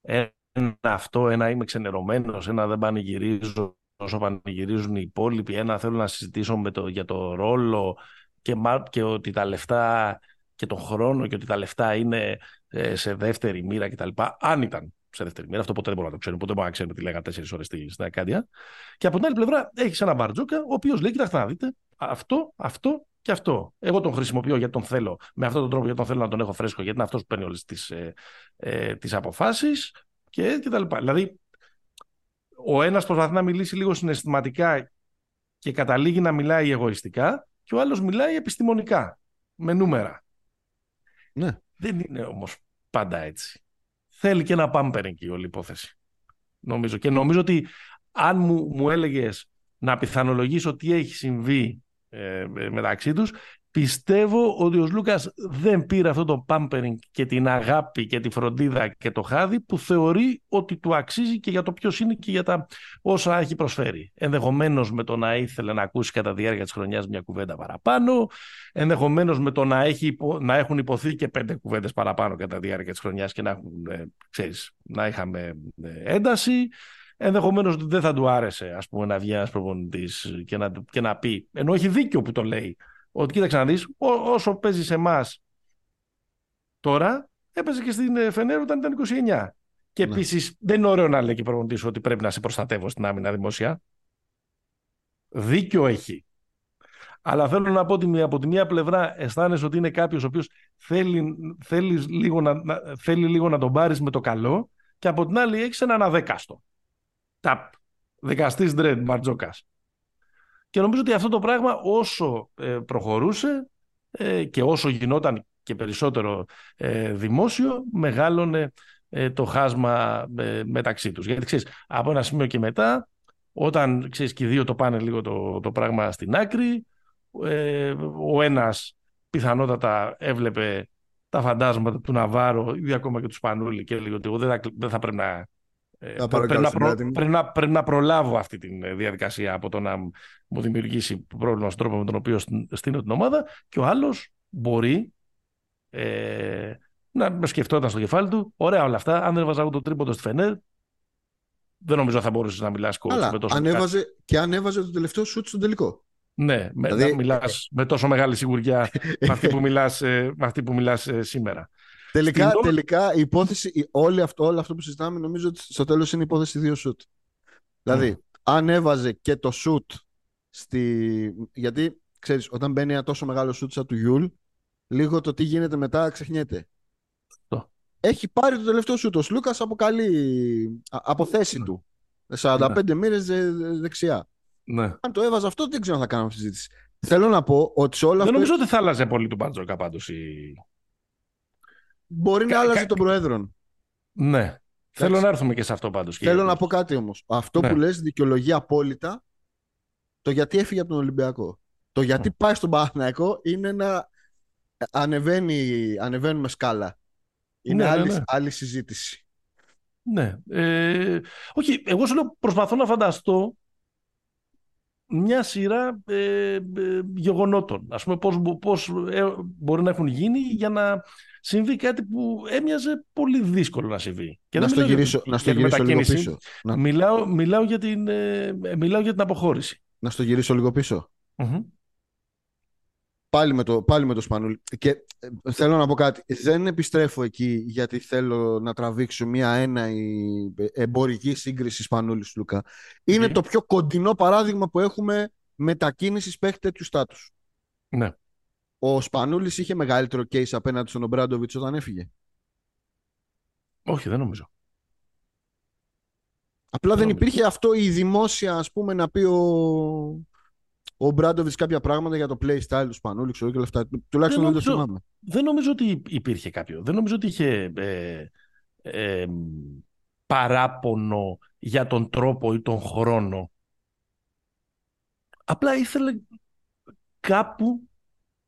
ένα αυτό, ένα είμαι ξενερωμένος, ένα δεν πανηγυρίζω όσο πανηγυρίζουν οι υπόλοιποι, ένα θέλω να συζητήσω με το, για το ρόλο και, και ότι τα λεφτά και τον χρόνο και ότι τα λεφτά είναι ε, σε δεύτερη μοίρα κτλ. Αν ήταν σε δεύτερη μοίρα, αυτό ποτέ δεν μπορούμε να το ξέρουμε, ποτέ δεν μπορούμε να ξέρουμε τι λέγανε τέσσερις ώρες στην Ακάντια. Και από την άλλη πλευρά έχεις ένα μπαρτζόκα, ο οποίος λέει: Κοιτάξτε να δείτε, αυτό, αυτό και αυτό. Εγώ τον χρησιμοποιώ γιατί τον θέλω, με αυτόν τον τρόπο γιατί τον θέλω να τον έχω φρέσκο, γιατί είναι αυτός που παίρνει όλες τις ε, ε, τις αποφάσεις και, και τα λοιπά. Δηλαδή, ο ένας προσπαθεί να μιλήσει λίγο συναισθηματικά και καταλήγει να μιλάει εγωιστικά, και ο άλλος μιλάει επιστημονικά, με νούμερα.
Ναι.
Δεν είναι όμως πάντα έτσι. Θέλει και ένα πάμπερ εκεί όλη η υπόθεση. Νομίζω. Και νομίζω ότι αν μου, μου έλεγες να πιθανολογήσω τι έχει συμβεί ε, μεταξύ τους, πιστεύω ότι ο Λούκας δεν πήρε αυτό το pampering και την αγάπη και τη φροντίδα και το χάδι που θεωρεί ότι του αξίζει και για το ποιος είναι και για τα όσα έχει προσφέρει. Ενδεχομένως με το να ήθελε να ακούσει κατά τη διάρκεια της χρονιάς μια κουβέντα παραπάνω, ενδεχομένως με το να, έχει, να έχουν υποθεί και πέντε κουβέντες παραπάνω κατά τη διάρκεια της χρονιάς και να, έχουν, ε, ξέρεις, να είχαμε ε, ένταση, ενδεχομένως δεν θα του άρεσε ας πούμε, να βγει ένας προπονητής και να, και να πει, ενώ έχει δίκιο που το λέει, ότι κοίταξε να δεις, όσο παίζει σε εμάς τώρα, έπαιζε και στην ε, Φενέρου όταν ήταν 29. Και ναι. επίσης δεν είναι ωραίο να λέει και προπονητής ότι πρέπει να σε προστατεύω στην άμυνα δημοσία. Δίκιο έχει. Αλλά θέλω να πω ότι από τη μία πλευρά αισθάνεσαι ότι είναι κάποιος ο οποίος θέλει, θέλει, λίγο να, θέλει λίγο να τον πάρεις με το καλό, και από την άλλη έχεις έναν αδέκαστο ταπ. Δικαστής Ντρέντ Μαρτζόκας. Και νομίζω ότι αυτό το πράγμα όσο ε, προχωρούσε ε, και όσο γινόταν και περισσότερο ε, δημόσιο, μεγάλωνε το χάσμα μεταξύ τους. Γιατί ξέρεις, από ένα σημείο και μετά, όταν ξέρεις και οι δύο το πάνε λίγο το, το πράγμα στην άκρη, ο ένας πιθανότατα έβλεπε τα φαντάσματα του Ναβάρο ή ακόμα και τους Σπανούλη και έλεγε ότι δεν θα, δεν θα πρέπει να ε, πρέπει, να προ... πρέπει, να, πρέπει να προλάβω αυτή τη ε, διαδικασία από το να μου δημιουργήσει πρόβλημα στον τρόπο με τον οποίο στείνω την ομάδα και ο άλλος μπορεί ε, να σκεφτόταν στο κεφάλι του ωραία όλα αυτά, αν δεν έβαζα το τρίποντο στη Φενέρ δεν νομίζω θα μπορούσες να μιλάς
coach με τόσο ανέβαζε, και ανέβαζε το τελευταίο σουτ στον τελικό.
Ναι, δηλαδή... να μιλάς με τόσο μεγάλη σιγουριά με αυτή που μιλάς, με αυτή που μιλάς σήμερα.
Τελικά, τελικά η υπόθεση, όλο αυτό, όλο αυτό που συζητάμε νομίζω ότι στο τέλος είναι υπόθεση δύο σουτ. Δηλαδή, αν έβαζε και το σουτ στη... Γιατί, ξέρεις, όταν μπαίνει ένα τόσο μεγάλο σουτ σαν του Γιούλ, λίγο το τι γίνεται μετά ξεχνιέται. Έχει πάρει το τελευταίο σου το Λούκα από καλή. από θέση ναι. του. 45 ναι. μοίρες δεξιά.
Ναι.
Αν το έβαζα αυτό, δεν ξέρω αν θα κάναμε συζήτηση. Θέλω να πω ότι σε όλα
Δεν νομίζω ότι θα άλλαζε πολύ του Μπαρτζόκα πάντως. Η...
Μπορεί να άλλαζε τον Προέδρον.
Ναι. Θέλω να έρθουμε και σε αυτό πάντως.
Θέλω να πω κάτι όμως. Αυτό ναι. που λες δικαιολογεί απόλυτα το γιατί έφυγε από τον Ολυμπιακό. Το γιατί πάει στον Παναθηναϊκό είναι να ανεβαίνει, ανεβαίνουμε σκάλα. Είναι ναι, ναι άλλη, ναι. άλλη συζήτηση.
Ναι. Ε, όχι, εγώ σου λέω προσπαθώ να φανταστώ μια σειρά ε, ε, γεγονότων. Ας πούμε πώς, πώς ε, μπορεί να έχουν γίνει για να συμβεί κάτι που έμοιαζε πολύ δύσκολο να συμβεί.
Και να, στο γυρίσω, να στο γυρίσω λίγο πίσω.
Μιλάω, μιλάω, για την, ε, μιλάω για την αποχώρηση.
Να στο γυρίσω λίγο Πάλι με το, πάλι με το Σπανούλη. Και ε, θέλω να πω κάτι. Δεν επιστρέφω εκεί γιατί θέλω να τραβήξω μια ένα εμπορική σύγκριση Σπανούλης Λούκα. Είναι το πιο κοντινό παράδειγμα που έχουμε μετακίνησης παίχτη τέτοιου στάτους.
Ναι.
Ο Σπανούλης είχε μεγαλύτερο case απέναντι στον Ομπράντοβιτς όταν έφυγε.
Όχι, δεν νομίζω.
Απλά δεν, υπήρχε αυτό η δημόσια, ας πούμε, να πει ο, ο Μπράντοβιτ κάποια πράγματα για το playstyle τους Σπανούλη, ξέρω και αυτά. Τουλάχιστον δεν, δεν το θυμάμαι.
Δεν νομίζω ότι υπήρχε κάποιο. Δεν νομίζω ότι είχε ε, ε, παράπονο για τον τρόπο ή τον χρόνο. Απλά ήθελε κάπου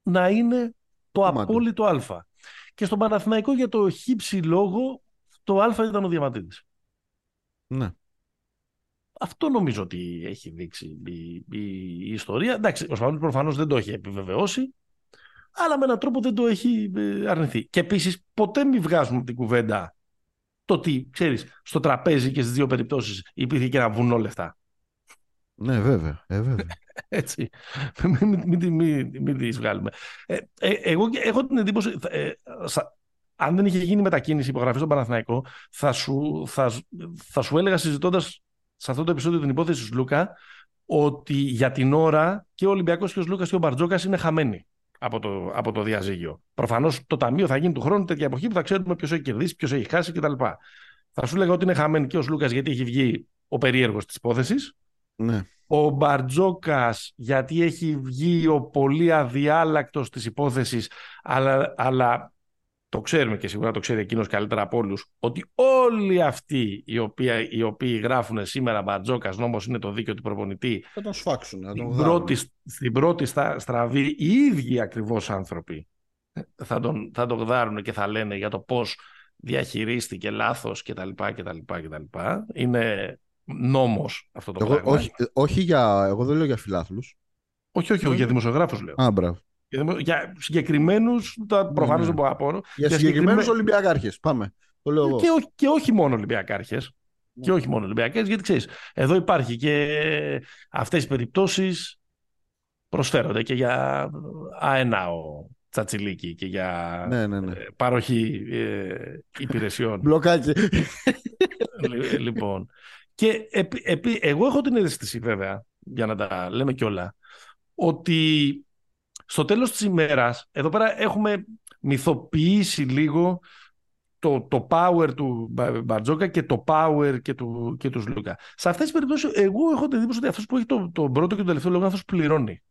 να είναι το απόλυτο α. Και στον Παναθηναϊκό για το χύψη λόγο το α ήταν ο Διαμαντίδης.
Ναι.
Αυτό νομίζω ότι έχει δείξει η, η, ιστορία. Εντάξει, ο Σπανούλης προφανώς δεν το έχει επιβεβαιώσει, αλλά με έναν τρόπο δεν το έχει ε, αρνηθεί. Και επίσης ποτέ μην βγάζουμε την κουβέντα το ότι, ξέρεις, στο τραπέζι και στις δύο περιπτώσεις υπήρχε και ένα βουνό λεφτά.
Ναι, βέβαια. Ε, βέβαια.
Έτσι. Μην, μην, μην, μην τις βγάλουμε. Ε, ε, εγώ έχω την εντύπωση, ε, αν δεν είχε γίνει μετακίνηση υπογραφής στον Παναθηναϊκό, θα σου, θα, θα σου έλεγα συζητώντας σε αυτό το επεισόδιο την υπόθεση του Λούκα ότι για την ώρα και ο Ολυμπιακός και ο Λούκας και ο Μπαρτζόκας είναι χαμένοι από το, από το διαζύγιο. Προφανώς το ταμείο θα γίνει του χρόνου τέτοια εποχή που θα ξέρουμε ποιος έχει κερδίσει, ποιος έχει χάσει κτλ. Θα σου λέγα ότι είναι χαμένοι και ο Λούκας γιατί έχει βγει ο περίεργος της υπόθεσης.
Ναι.
Ο Μπαρτζόκας γιατί έχει βγει ο πολύ αδιάλακτος της υπόθεσης, αλλά, αλλά το ξέρουμε και σίγουρα το ξέρει εκείνος καλύτερα από όλους, ότι όλοι αυτοί οι οποίοι, οι οποίοι γράφουν σήμερα Μπαρτζόκας, νόμος είναι το δίκαιο του προπονητή.
Θα τον σφάξουν. Θα
τον πρώτη, στην πρώτη στραβή οι ίδιοι ακριβώς άνθρωποι θα τον, θα τον γδάρουν και θα λένε για το πώς διαχειρίστηκε λάθος κτλ. κτλ, κτλ. Είναι νόμος αυτό το
εγώ,
πράγμα.
Όχι, όχι για, εγώ δεν λέω για φιλάθλους.
Όχι, όχι, όχι, για δημοσιογράφους λέω.
Α, μπράβο.
Για συγκεκριμένους, προφανώς ναι, δεν μπορώ να πω.
Για, για συγκεκριμένους Ολυμπιακάρχες. Πάμε. Το λέω εγώ.
Και, όχι, και όχι μόνο Ολυμπιακάρχες. Ναι. Και όχι μόνο Ολυμπιακέ, γιατί ξέρεις, εδώ υπάρχει και αυτές οι περιπτώσεις προσφέρονται και για αένα ο Τσατσιλίκη και για
ναι, ναι, ναι.
παροχή ε, υπηρεσιών.
Μπλοκάκι.
λοιπόν. Και επί, επί, εγώ έχω την αίσθηση βέβαια, για να τα λέμε κιόλα, ότι στο τέλος της ημέρας, εδώ πέρα έχουμε μυθοποιήσει λίγο το, το power του Μπαρτζόκα και το power και του, και τους Λούκα. Σε αυτές τις περιπτώσεις, εγώ έχω την εντύπωση ότι αυτός που έχει τον το πρώτο και τον τελευταίο λόγο, αυτός πληρώνει.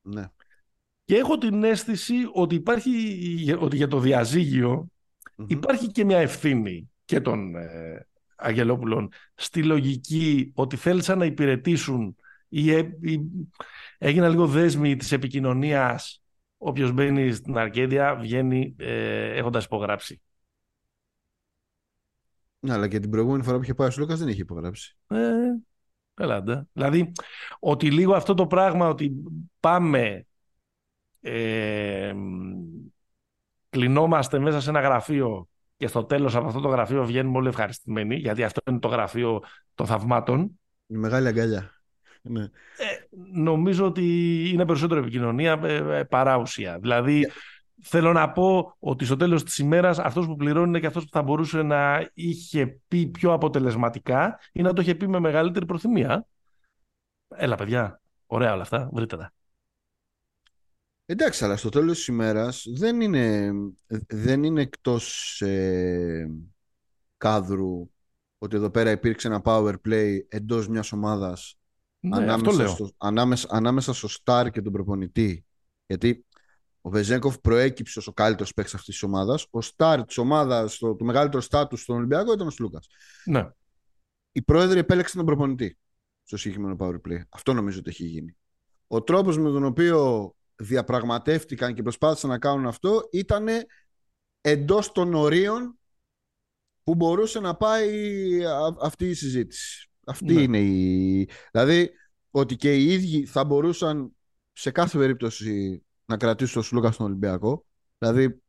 Ναι.
Και έχω την αίσθηση ότι υπάρχει, ότι για το διαζυγιο υπάρχει και μια ευθύνη και των ε, Αγγελόπουλων στη λογική ότι θέλησαν να υπηρετήσουν ή, ή έγιναν λίγο δέσμοι της επικοινωνίας όποιος μπαίνει στην Αρκέδια βγαίνει ε, έχοντας υπογράψει.
Ναι, αλλά και την προηγούμενη φορά που είχε πάει ο Σλούκας δεν είχε υπογράψει.
Ε, ελάτε. Δηλαδή, ότι λίγο αυτό το πράγμα ότι πάμε ε, κλεινόμαστε μέσα σε ένα γραφείο και στο τέλος από αυτό το γραφείο βγαίνουμε όλοι ευχαριστημένοι γιατί αυτό είναι το γραφείο των θαυμάτων.
Η μεγάλη αγκαλιά. Ναι. Ε,
νομίζω ότι είναι περισσότερο επικοινωνία ε, ε, παρά ουσία. Δηλαδή, θέλω να πω ότι στο τέλος της ημέρας αυτός που πληρώνει είναι και αυτός που θα μπορούσε να είχε πει πιο αποτελεσματικά ή να το είχε πει με μεγαλύτερη προθυμία. Έλα, παιδιά, ωραία όλα αυτά, βρείτε τα.
Εντάξει, αλλά στο τέλος της ημέρας δεν είναι, δεν είναι εκτός ε, κάδρου ότι εδώ πέρα υπήρξε ένα power play εντός μιας ομάδας
Ναι,
ανάμεσα,
αυτό λέω.
στο, ανάμεσα, ανάμεσα στο Σταρ και τον προπονητή. Γιατί ο Βεζέγκοφ προέκυψε ως ο καλύτερος παίκτης αυτής της ομάδας. Ο Σταρ της ομάδας, το, το μεγαλύτερο στάτους στον Ολυμπιακό ήταν ο Σλούκας.
Ναι.
Οι πρόεδροι επέλεξαν τον προπονητή στο συγκεκριμένο power play. Αυτό νομίζω ότι έχει γίνει. Ο τρόπος με τον οποίο διαπραγματεύτηκαν και προσπάθησαν να κάνουν αυτό ήταν εντός των ορίων που μπορούσε να πάει α- αυτή η συζήτηση. Αυτή
Ναι.
είναι η... Δηλαδή ότι και οι ίδιοι θα μπορούσαν σε κάθε περίπτωση να κρατήσουν τον Σλούκα στον Ολυμπιακό. Δηλαδή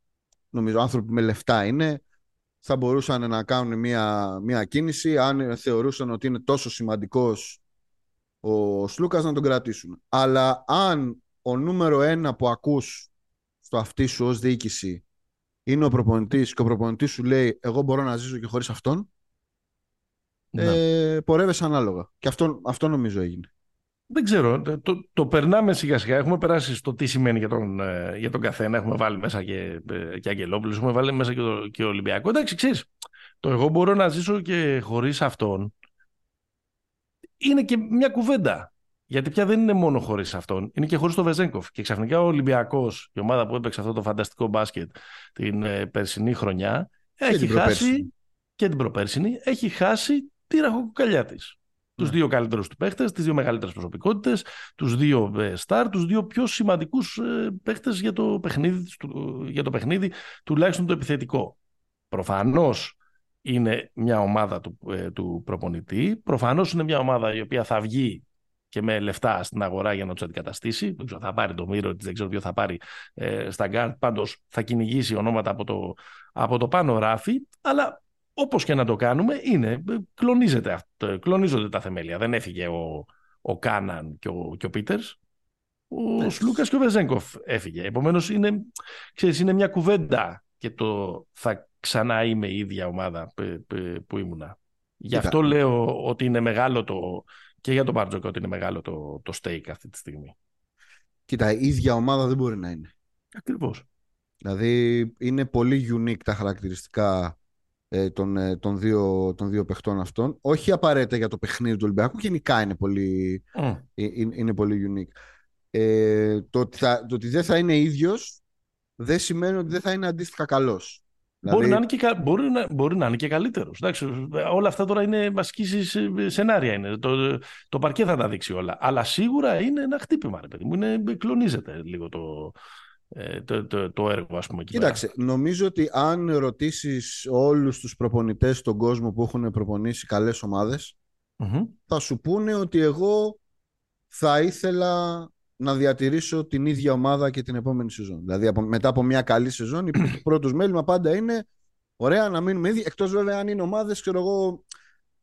νομίζω άνθρωποι με λεφτά είναι θα μπορούσαν να κάνουν μια, μια κίνηση αν θεωρούσαν ότι είναι τόσο σημαντικός ο Σλούκας να τον κρατήσουν. Αλλά αν ο νούμερο ένα που ακούς στο αυτί σου ως διοίκηση είναι ο προπονητής και ο προπονητής σου λέει εγώ μπορώ να ζήσω και χωρίς αυτόν
ναι.
ε, πορεύεσαι ανάλογα. Και αυτό, αυτό νομίζω έγινε.
Δεν ξέρω. Το, το, το περνάμε σιγά σιγά. Έχουμε περάσει στο τι σημαίνει για τον, ε, για τον καθένα. Έχουμε βάλει μέσα και, ε, και Αγγελόπουλο, έχουμε βάλει μέσα και, το, και Ολυμπιακός. Εντάξει, ξέρεις. Το εγώ μπορώ να ζήσω και χωρίς αυτόν είναι και μια κουβέντα. Γιατί πια δεν είναι μόνο χωρίς αυτόν, είναι και χωρίς τον Βεζέγκοφ. Και ξαφνικά ο Ολυμπιακός, η ομάδα που έπαιξε αυτό το φανταστικό μπάσκετ την ε, περσινή χρονιά, έχει
την
χάσει.
προπέρσινη.
Και την προπέρσινη, έχει χάσει τη ραχοκοκαλιά της. Τους
Ναι.
δύο καλύτερους τους παίχτες, τις δύο μεγαλύτερες προσωπικότητες, τους δύο ε, στάρ, τους δύο πιο σημαντικούς ε, παίχτες για, το παιχνίδι, του- για το παιχνίδι, τουλάχιστον το επιθετικό. Προφανώς είναι μια ομάδα του, ε, του προπονητή. Προφανώς είναι μια ομάδα η οποία θα βγει και με λεφτά στην αγορά για να τους αντικαταστήσει. Δεν ξέρω, θα πάρει το Μύρο δεν ξέρω ποιο θα πάρει ε, στα γκαρντ. Πάντως θα κυνηγήσει ονόματα από το, από το πάνω ράφι. Αλλά όπως και να το κάνουμε, είναι, ε, κλονίζεται, αυτό- κλονίζονται τα θεμέλια. Δεν έφυγε ο, ο Κάναν και ο, και ο Πίτερς. Ο
Ναι.
Σλούκας και ο Βεζένκοφ έφυγε. Επομένως είναι, ξέρεις, είναι μια κουβέντα και το θα ξανά είμαι η ίδια ομάδα που, που- που ήμουνα. Γι'
Κοίτα.
αυτό λέω ότι είναι μεγάλο το και για τον Μπαρτζόκα ότι είναι μεγάλο το, το stake αυτή τη στιγμή.
Κοίτα, η ίδια ομάδα δεν μπορεί να είναι.
Ακριβώς.
Δηλαδή είναι πολύ unique τα χαρακτηριστικά ε, των, ε, των, δύο, των δύο παιχτών αυτών. Όχι απαραίτητα για το παιχνίδι του Ολυμπιακού, γενικά είναι πολύ,
Μμ.
ε, είναι, είναι πολύ unique. Ε, το, ότι θα, το ότι δεν θα είναι ίδιος δεν σημαίνει ότι δεν θα είναι αντίστοιχα καλός.
Μπορεί,
Δηλαδή,
να είναι και, κα- μπορεί, να, μπορεί να είναι και καλύτερος. Όλα αυτά τώρα είναι βασικής σενάρια. Είναι. Το, το παρκέ θα τα δείξει όλα. Αλλά σίγουρα είναι ένα χτύπημα, ρε παιδί μου. Είναι, κλονίζεται λίγο το, ε, το, το, το έργο, ας πούμε. Εκεί
Κοίταξε, νομίζω ότι αν ρωτήσεις όλους τους προπονητές στον κόσμο που έχουν προπονήσει καλές ομάδες,
πέρα. Μμμ.
θα σου πούνε ότι εγώ θα ήθελα να διατηρήσω την ίδια ομάδα και την επόμενη σεζόν. Δηλαδή από, μετά από μια καλή σεζόν, το πρώτος μέλημα πάντα είναι ωραία να μείνουμε ίδιοι, εκτός βέβαια αν είναι ομάδες, ξέρω εγώ,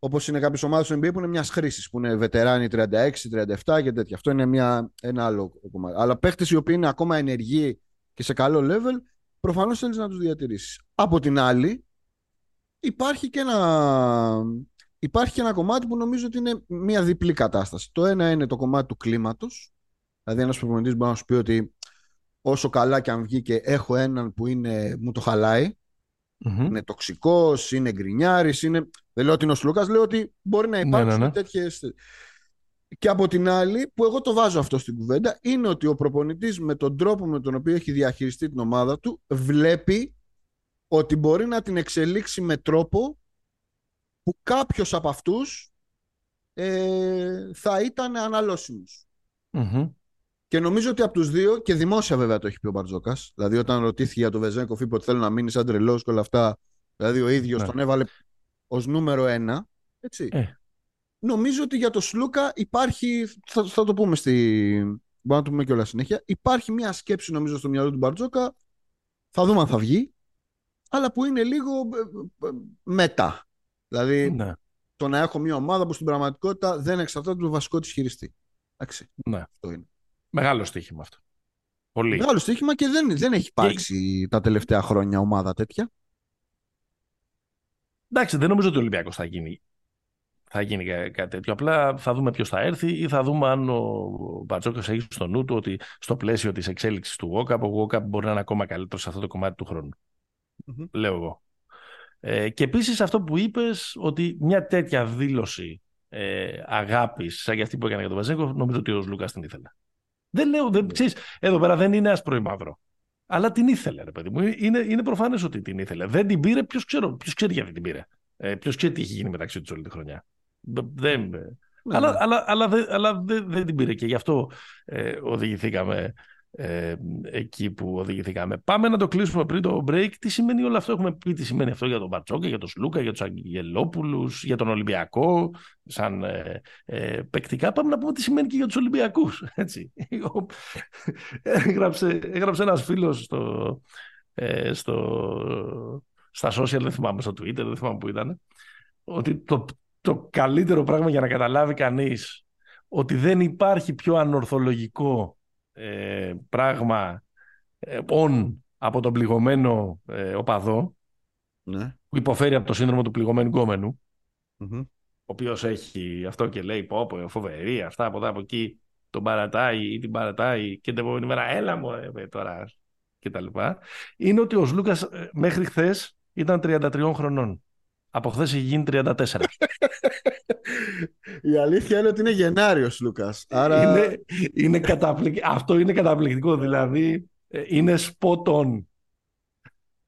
όπως είναι κάποιες ομάδες του NBA που είναι μιας χρήσης, που είναι βετεράνοι 36, 37 και τέτοια. Αυτό είναι μια, ένα άλλο κομμάτι. Αλλά παίχτες οι οποίοι είναι ακόμα ενεργοί και σε καλό level, προφανώς θέλεις να τους διατηρήσεις. Από την άλλη, υπάρχει και ένα, υπάρχει και ένα κομμάτι που νομίζω ότι είναι μια διπλή κατάσταση. Το ένα είναι το κομμάτι του κλίματος. Δηλαδή ένας προπονητής μπορεί να σου πει ότι όσο καλά και αν βγει και έχω έναν που είναι, μου το χαλάει,
Μμμ.
είναι τοξικός, είναι γκρινιάρης, είναι... δεν λέω ότι είναι ο Σλούκας, λέω ότι μπορεί να
Ναι,
υπάρξουν
ναι, ναι.
τέτοιες... Και από την άλλη, που εγώ το βάζω αυτό στην κουβέντα, είναι ότι ο προπονητής με τον τρόπο με τον οποίο έχει διαχειριστεί την ομάδα του, βλέπει ότι μπορεί να την εξελίξει με τρόπο που κάποιος από αυτούς ε, θα ήταν αναλώσιμος.
Μμμ.
Και νομίζω ότι από τους δύο, και δημόσια βέβαια το έχει πει ο Μπαρτζόκας, δηλαδή όταν ρωτήθηκε για το Βεζέγκοφ, είπε ότι θέλω να μείνει σαν τρελός και όλα αυτά. Δηλαδή ο ίδιος
Ναι.
τον έβαλε ως νούμερο ένα. Έτσι.
Ε.
Νομίζω ότι για το Σλούκα υπάρχει. Θα, θα το πούμε στη. Μπορούμε να το πούμε και όλα συνέχεια. Υπάρχει μια σκέψη νομίζω στο μυαλό του Μπαρτζόκα. Θα δούμε αν θα βγει. Αλλά που είναι λίγο ε, ε, μετά. Δηλαδή
Ναι,
το να έχω μια ομάδα που στην πραγματικότητα δεν εξαρτάται από το βασικό της χειριστή. Εντάξει.
ναι.
Αυτό είναι.
Μεγάλο στοίχημα αυτό. Πολύ.
Μεγάλο στοίχημα και δεν, δεν έχει υπάρξει τα τελευταία χρόνια ομάδα τέτοια.
Εντάξει, δεν νομίζω ότι ο Ολυμπιακός θα γίνει. θα γίνει κάτι τέτοιο. Απλά θα δούμε ποιος θα έρθει ή θα δούμε αν ο Μπατζόκα έχει στο νου του ότι στο πλαίσιο της εξέλιξης του Walkup, ο Walkup μπορεί να είναι ακόμα καλύτερος σε αυτό το κομμάτι του χρόνου. Mm-hmm. Λέω εγώ. Ε, και επίσης αυτό που είπες, ότι μια τέτοια δήλωση ε, αγάπης, σαν και αυτή που έκανε για τον Βαζέγκο, νομίζω ότι ο Λούκας την ήθελε. Δεν λέω, δεν, ξέρεις, εδώ πέρα δεν είναι άσπρο ή μαύρο. Αλλά την ήθελε, ρε παιδί μου. Είναι, είναι προφανές ότι την ήθελε. Δεν την πήρε, ποιος ξέρει γιατί την πήρε. Ε, ποιος ξέρει τι έχει γίνει μεταξύ τους όλη τη χρονιά. Δεν, ναι, αλλά, ναι. αλλά, αλλά, αλλά δεν, δεν την πήρε και γι' αυτό ε, οδηγηθήκαμε ε, εκεί που οδηγηθήκαμε. Πάμε να το κλείσουμε πριν το break. Τι σημαίνει όλο αυτό, έχουμε πει τι σημαίνει αυτό για τον Μπατσόκα, για τον Σλούκα, για τους Αγγελόπουλους, για τον Ολυμπιακό, σαν ε, ε, παικτικά. Πάμε να πούμε τι σημαίνει και για τους Ολυμπιακούς. έγραψε, έγραψε ένας φίλος στο, ε, στο, στα social, δεν θυμάμαι, στο Twitter, δεν θυμάμαι που ήταν, ότι το, το καλύτερο πράγμα για να καταλάβει κανείς ότι δεν υπάρχει πιο ανορθολογικό ε, πράγμα ε, από τον πληγωμένο ε, οπαδό ναι. που υποφέρει από το σύνδρομο του πληγωμένου ο οποίος έχει αυτό και λέει πω πω φοβερή αυτά από εδώ από εκεί τον παρατάει ή την παρατάει και την επόμενη μέρα έλα μου ε, τώρα και τα λοιπά είναι ότι ο Λούκας ε, μέχρι χθες ήταν 33 χρονών από χθες έχει γίνει 34.
Η αλήθεια είναι ότι είναι Γενάριος Λούκας. Άρα...
Είναι, είναι Αυτό είναι καταπληκτικό. Δηλαδή ε, είναι spot on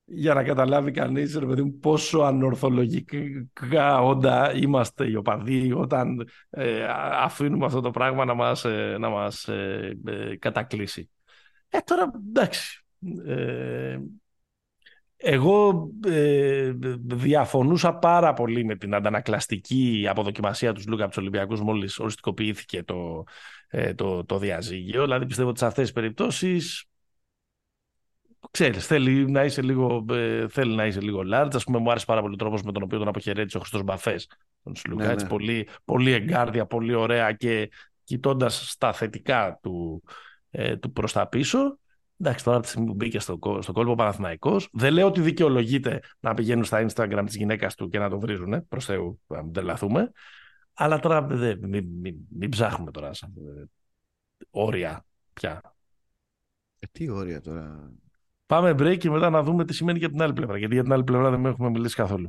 για να καταλάβει κανείς ρε παιδί πόσο ανορθολογικά όντα είμαστε οι οπαδοί όταν ε, αφήνουμε αυτό το πράγμα να μας, ε, να μας κατακλείσει. Ε, τώρα εντάξει. Εγώ ε, διαφωνούσα πάρα πολύ με την αντανακλαστική αποδοκιμασία τους Λούκα από τους Ολυμπιακούς μόλις οριστικοποιήθηκε το, ε, το, το διαζύγιο. Δηλαδή πιστεύω ότι σε αυτές τις περιπτώσεις. Ξέρεις, θέλει να είσαι λίγο, ε, θέλει να είσαι λίγο large. Ας πούμε, μου άρεσε πάρα πολύ ο τρόπος με τον οποίο τον αποχαιρέτησε ο Χριστός Μπαφές, τον Σλούκα. Ναι, ναι. πολύ, πολύ εγκάρδια, πολύ ωραία και κοιτώντας στα θετικά του, ε, του προς τα πίσω. Εντάξει, τώρα τη στιγμή που μπήκε στο, στο κόλπο Παναθηναϊκός, δεν λέω ότι δικαιολογείται να πηγαίνουν στα Instagram της γυναίκας του και να το βρίζουν. Προς Θεού, να μην τρελαθούμε. Αλλά τώρα μην, μην, μην, μην ψάχνουμε τώρα σαν όρια πια.
Ε, τι όρια τώρα.
Πάμε break και μετά να δούμε τι σημαίνει για την άλλη πλευρά. Γιατί για την άλλη πλευρά δεν έχουμε μιλήσει καθόλου.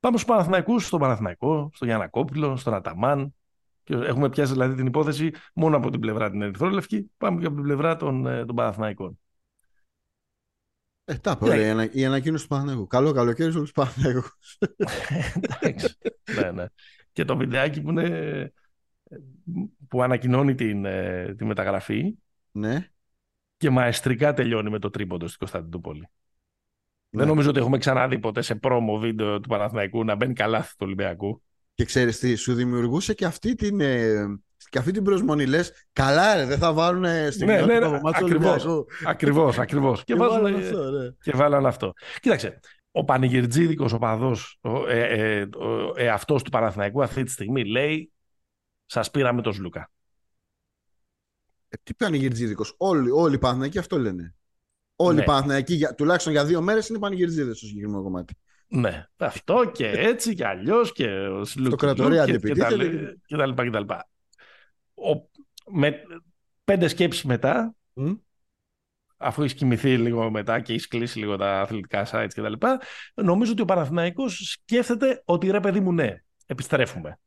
Πάμε στους Παναθηναϊκούς, στον Παναθηναϊκό, στον Γιανακόπουλο, στον Αταμάν, και έχουμε πιάσει δηλαδή την υπόθεση μόνο από την πλευρά την Ερυθρόλευκη, πάμε και από την πλευρά των, ε, των Παναθηναϊκών.
Ε, τα yeah. η ανακοίνωση του Παναθηναϊκού. Καλό καλοκαίρι στους Παναθηναϊκούς.
Εντάξει. ναι, ναι. Και το βιντεάκι που, είναι, που ανακοινώνει την, ε, τη μεταγραφή
ναι.
και μαεστρικά τελειώνει με το τρίποντο στην Κωνσταντινούπολη. Ναι. Δεν νομίζω ότι έχουμε ξαναδεί ποτέ σε πρόμο βίντεο του Παναθηναϊκού να μπαίνει καλά του Ολυμπιακού.
Και ξέρεις τι, σου δημιουργούσε και αυτή την, ε, και αυτή την προσμονή. Λες, καλά ρε, δεν θα βάλουν στην ναι, ναι, ναι,
ακριβώς, ακριβώς, ακριβώς. και, βάλουν, αυτό, ναι. και βάλαν αυτό. Κοίταξε, ο πανηγυρτζίδικος οπαδός, ο, ε, ε, ο εαυτός του Παναθηναϊκού αυτή τη στιγμή λέει σας πήραμε τον Σλούκα.
Ε, τι πανηγυρτζίδικος, όλοι, όλοι οι Παναθηναϊκοί αυτό λένε. Όλοι ναι. οι Παναθηναϊκοί, τουλάχιστον για δύο μέρες είναι πανηγυρτζίδες στο συγκεκριμένο κομμάτι.
Ναι, αυτό και έτσι και αλλιώς και ο
Το κρατορία
και, και, τα, και τα λοιπά και τα λοιπά. Ο, με, πέντε σκέψεις μετά, mm. αφού έχει κοιμηθεί λίγο μετά και έχει κλείσει λίγο τα αθλητικά sites και τα λοιπά, νομίζω ότι ο Παναθηναϊκός σκέφτεται ότι ρε παιδί μου ναι, επιστρέφουμε.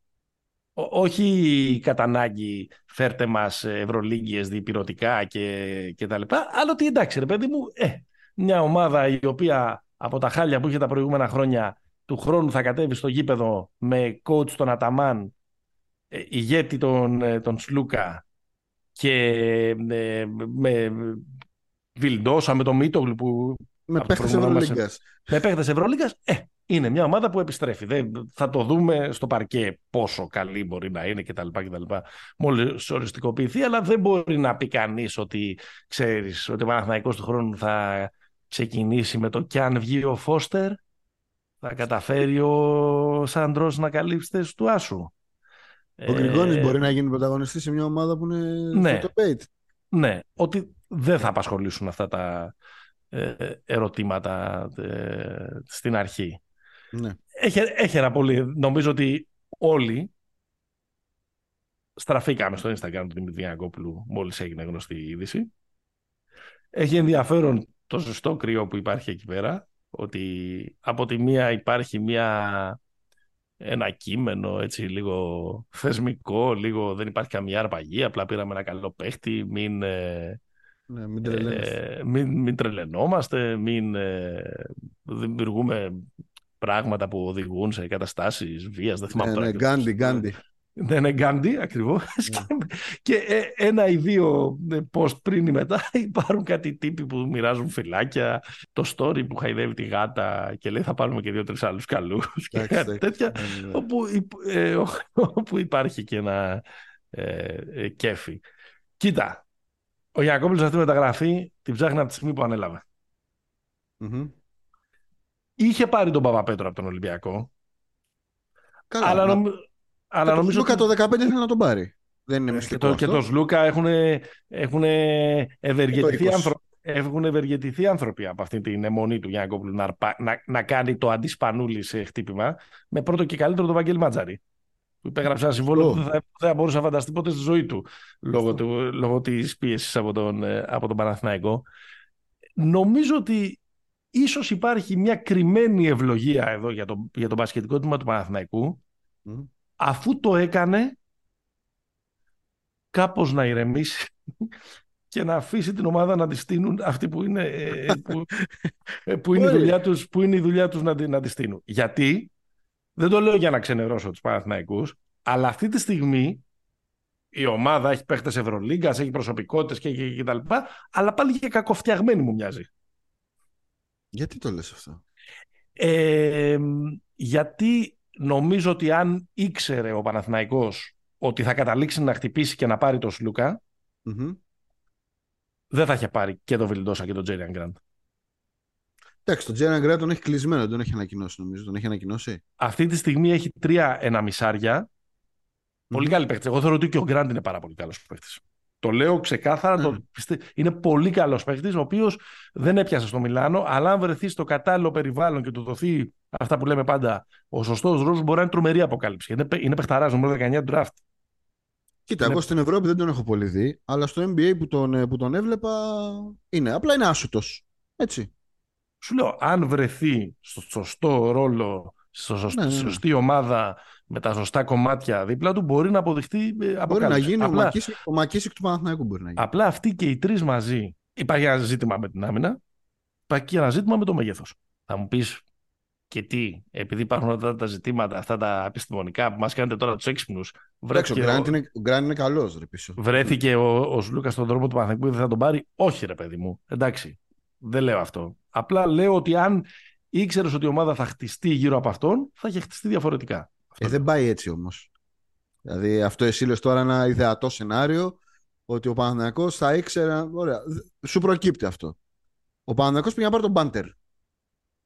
Όχι κατά ανάγκη φέρτε μας ευρωλίγγιες διπυρωτικά και, και τα λοιπά, αλλά ότι εντάξει ρε παιδί μου, ε, μια ομάδα η οποία από τα χάλια που είχε τα προηγούμενα χρόνια του χρόνου θα κατέβει στο γήπεδο με coach τον Αταμάν, ε, ηγέτη τον, ε, τον Σλούκα και ε, με Βιλντόσα, με τον Μίτογλου που...
Με παίχτες Ευρωλίγκας.
Με παίχτες Ευρωλίγκας, ε, είναι μια ομάδα που επιστρέφει. Δεν, θα το δούμε στο παρκέ πόσο καλή μπορεί να είναι κτλ. κτλ Μόλις οριστικοποιηθεί, αλλά δεν μπορεί να πει κανείς ότι ξέρεις ότι ο Παναθηναϊκός του χρόνου θα ξεκινήσει με το κι αν βγει ο Φώστερ, θα καταφέρει ο Σάντρος να καλύψει θέση του Άσου.
Ο Γκριγκόνης ε, μπορεί να γίνει πρωταγωνιστής σε μια ομάδα που είναι
ναι,
στο top 8.
Ναι, ότι δεν θα απασχολήσουν αυτά τα ε, ερωτήματα ε, στην αρχή.
Ναι.
Έχει, έχει ένα πολύ... Νομίζω ότι όλοι στραφήκαμε στο Instagram του Δημητρή Αγκόπουλου μόλις έγινε γνωστή η είδηση. Έχει ενδιαφέρον το ζεστό κρύο που υπάρχει εκεί πέρα, ότι από τη μία υπάρχει μια, ένα κείμενο έτσι λίγο θεσμικό, λίγο δεν υπάρχει καμία αρπαγή, απλά πήραμε ένα καλό παίχτη, μην, ε,
ναι, μην,
ε, μην, μην τρελαινόμαστε, μην ε, δημιουργούμε πράγματα που οδηγούν σε καταστάσεις βίας, δεν θυμάμαι
ναι, ναι, Γκάντι, Γκάντι.
Δεν είναι Γκάντι ακριβώς. Ναι. και ε, ένα ή δύο ε, post πριν ή μετά υπάρχουν κάτι τύποι που μοιράζουν φυλάκια. Το story που χαϊδεύει τη γάτα και λέει θα πάρουμε και δύο-τρει άλλους καλούς. και κάτι τέτοια. Ναι, ναι. όπου, ε, όπου υπάρχει και ένα ε, κέφι. Κοίτα, ο Γιακόπουλος αυτή η μεταγραφή την ψάχνει από τη στιγμή που ανέλαβε. Mm-hmm. Είχε πάρει τον Παπαπέτρο από τον Ολυμπιακό.
Καλά,
αλλά, νομ...
αλλά νομίζω. Λούκα το 15 ήθελε να τον πάρει. Δεν είναι μυστικό.
Και, το, και τον Σλούκα έχουν, έχουν ευεργετηθεί άνθρωποι. Έχουν ευεργετηθεί άνθρωποι από αυτή την αιμονή του Γιάννη να, να, να κάνει το αντισπανούλι σε χτύπημα με πρώτο και καλύτερο τον Βαγγέλη Ματζαρή. Που υπέγραψε ένα συμβόλαιο που δεν θα, θα, μπορούσε να φανταστεί ποτέ στη ζωή του λόγω, του, λόγω της πίεσης από τον, από τον Παναθηναϊκό. Νομίζω ότι ίσως υπάρχει μια κρυμμένη ευλογία εδώ για το, για το μπασκετικό τμήμα του Παναθηναϊκού αφού το έκανε κάπως να ηρεμήσει και να αφήσει την ομάδα να τη στείλουν αυτοί που είναι, ε, που, ε, που είναι, η, δουλειά τους, που είναι η δουλειά τους να, να τη στείλουν. Γιατί, δεν το λέω για να ξενερώσω τους Παναθηναϊκούς, αλλά αυτή τη στιγμή η ομάδα έχει παίχτες Ευρωλίγκας, έχει προσωπικότητες και, και, και, τα λοιπά, αλλά πάλι και κακοφτιαγμένη μου μοιάζει.
Γιατί το λες αυτό;
Ε, γιατί νομίζω ότι αν ήξερε ο Παναθηναϊκός ότι θα καταλήξει να χτυπήσει και να πάρει τον σλουκα δεν θα είχε πάρει και τον Βιλντόσα και τον Τζέριαν Γκραντ.
Εντάξει, τον Τζέριαν Γκραντ τον έχει κλεισμένο, δεν τον έχει ανακοινώσει νομίζω. Τον έχει ανακοινώσει.
Αυτή τη στιγμή έχει τρία εναμισάρια. Πολύ καλή παίχτη. Εγώ θεωρώ ότι και ο Γκραντ είναι πάρα πολύ καλός παίχτη. Το λέω ξεκάθαρα. Το... Ναι. Είναι πολύ καλός παίχτης, ο οποίος δεν έπιασε στο Μιλάνο, αλλά αν βρεθεί στο κατάλληλο περιβάλλον και του δοθεί αυτά που λέμε πάντα, ο σωστός ρόλος μπορεί να είναι τρομερή αποκάλυψη. Είναι, είναι παιχταράς, νούμερο 19 draft.
Κοίτα, εγώ στην Ευρώπη δεν τον έχω πολύ δει, αλλά στο NBA που τον, ε, που τον έβλεπα είναι. Απλά είναι άσουτο. Έτσι.
Σου λέω, αν βρεθεί στο σωστό ρόλο, στο σωστή, ναι, ναι, ναι. σωστή ομάδα με τα σωστά κομμάτια δίπλα του, μπορεί να αποδειχτεί
ε, Μπορεί να γίνει απλά, ο Μακίσικ του Παναθηναϊκού μπορεί να γίνει.
Απλά αυτοί και οι τρεις μαζί. Υπάρχει ένα ζήτημα με την άμυνα, υπάρχει και ένα ζήτημα με το μέγεθος. Θα μου πεις, και τι, επειδή υπάρχουν αυτά τα ζητήματα, αυτά τα επιστημονικά που μας κάνετε τώρα τους έξυπνους.
Βρέθηκε ο Γκραντ είναι, είναι καλός, ρε πίσω.
Βρέθηκε ο, ο Σλούκας στον τρόπο του Παναθηνικού δεν θα τον πάρει; Όχι, ρε παιδί μου. Εντάξει. Δεν λέω αυτό. Απλά λέω ότι αν ήξερες ότι η ομάδα θα χτιστεί γύρω από αυτόν, θα είχε χτιστεί διαφορετικά.
Ε, δεν πάει έτσι όμως. Δηλαδή, αυτό εσύ λες τώρα ένα ιδεατό σενάριο ότι ο Παναθηναϊκός θα ήξερε. Ωραία, σου προκύπτει αυτό. Ο Παναθηναϊκός πήγε να πάρει τον Μπάντερ.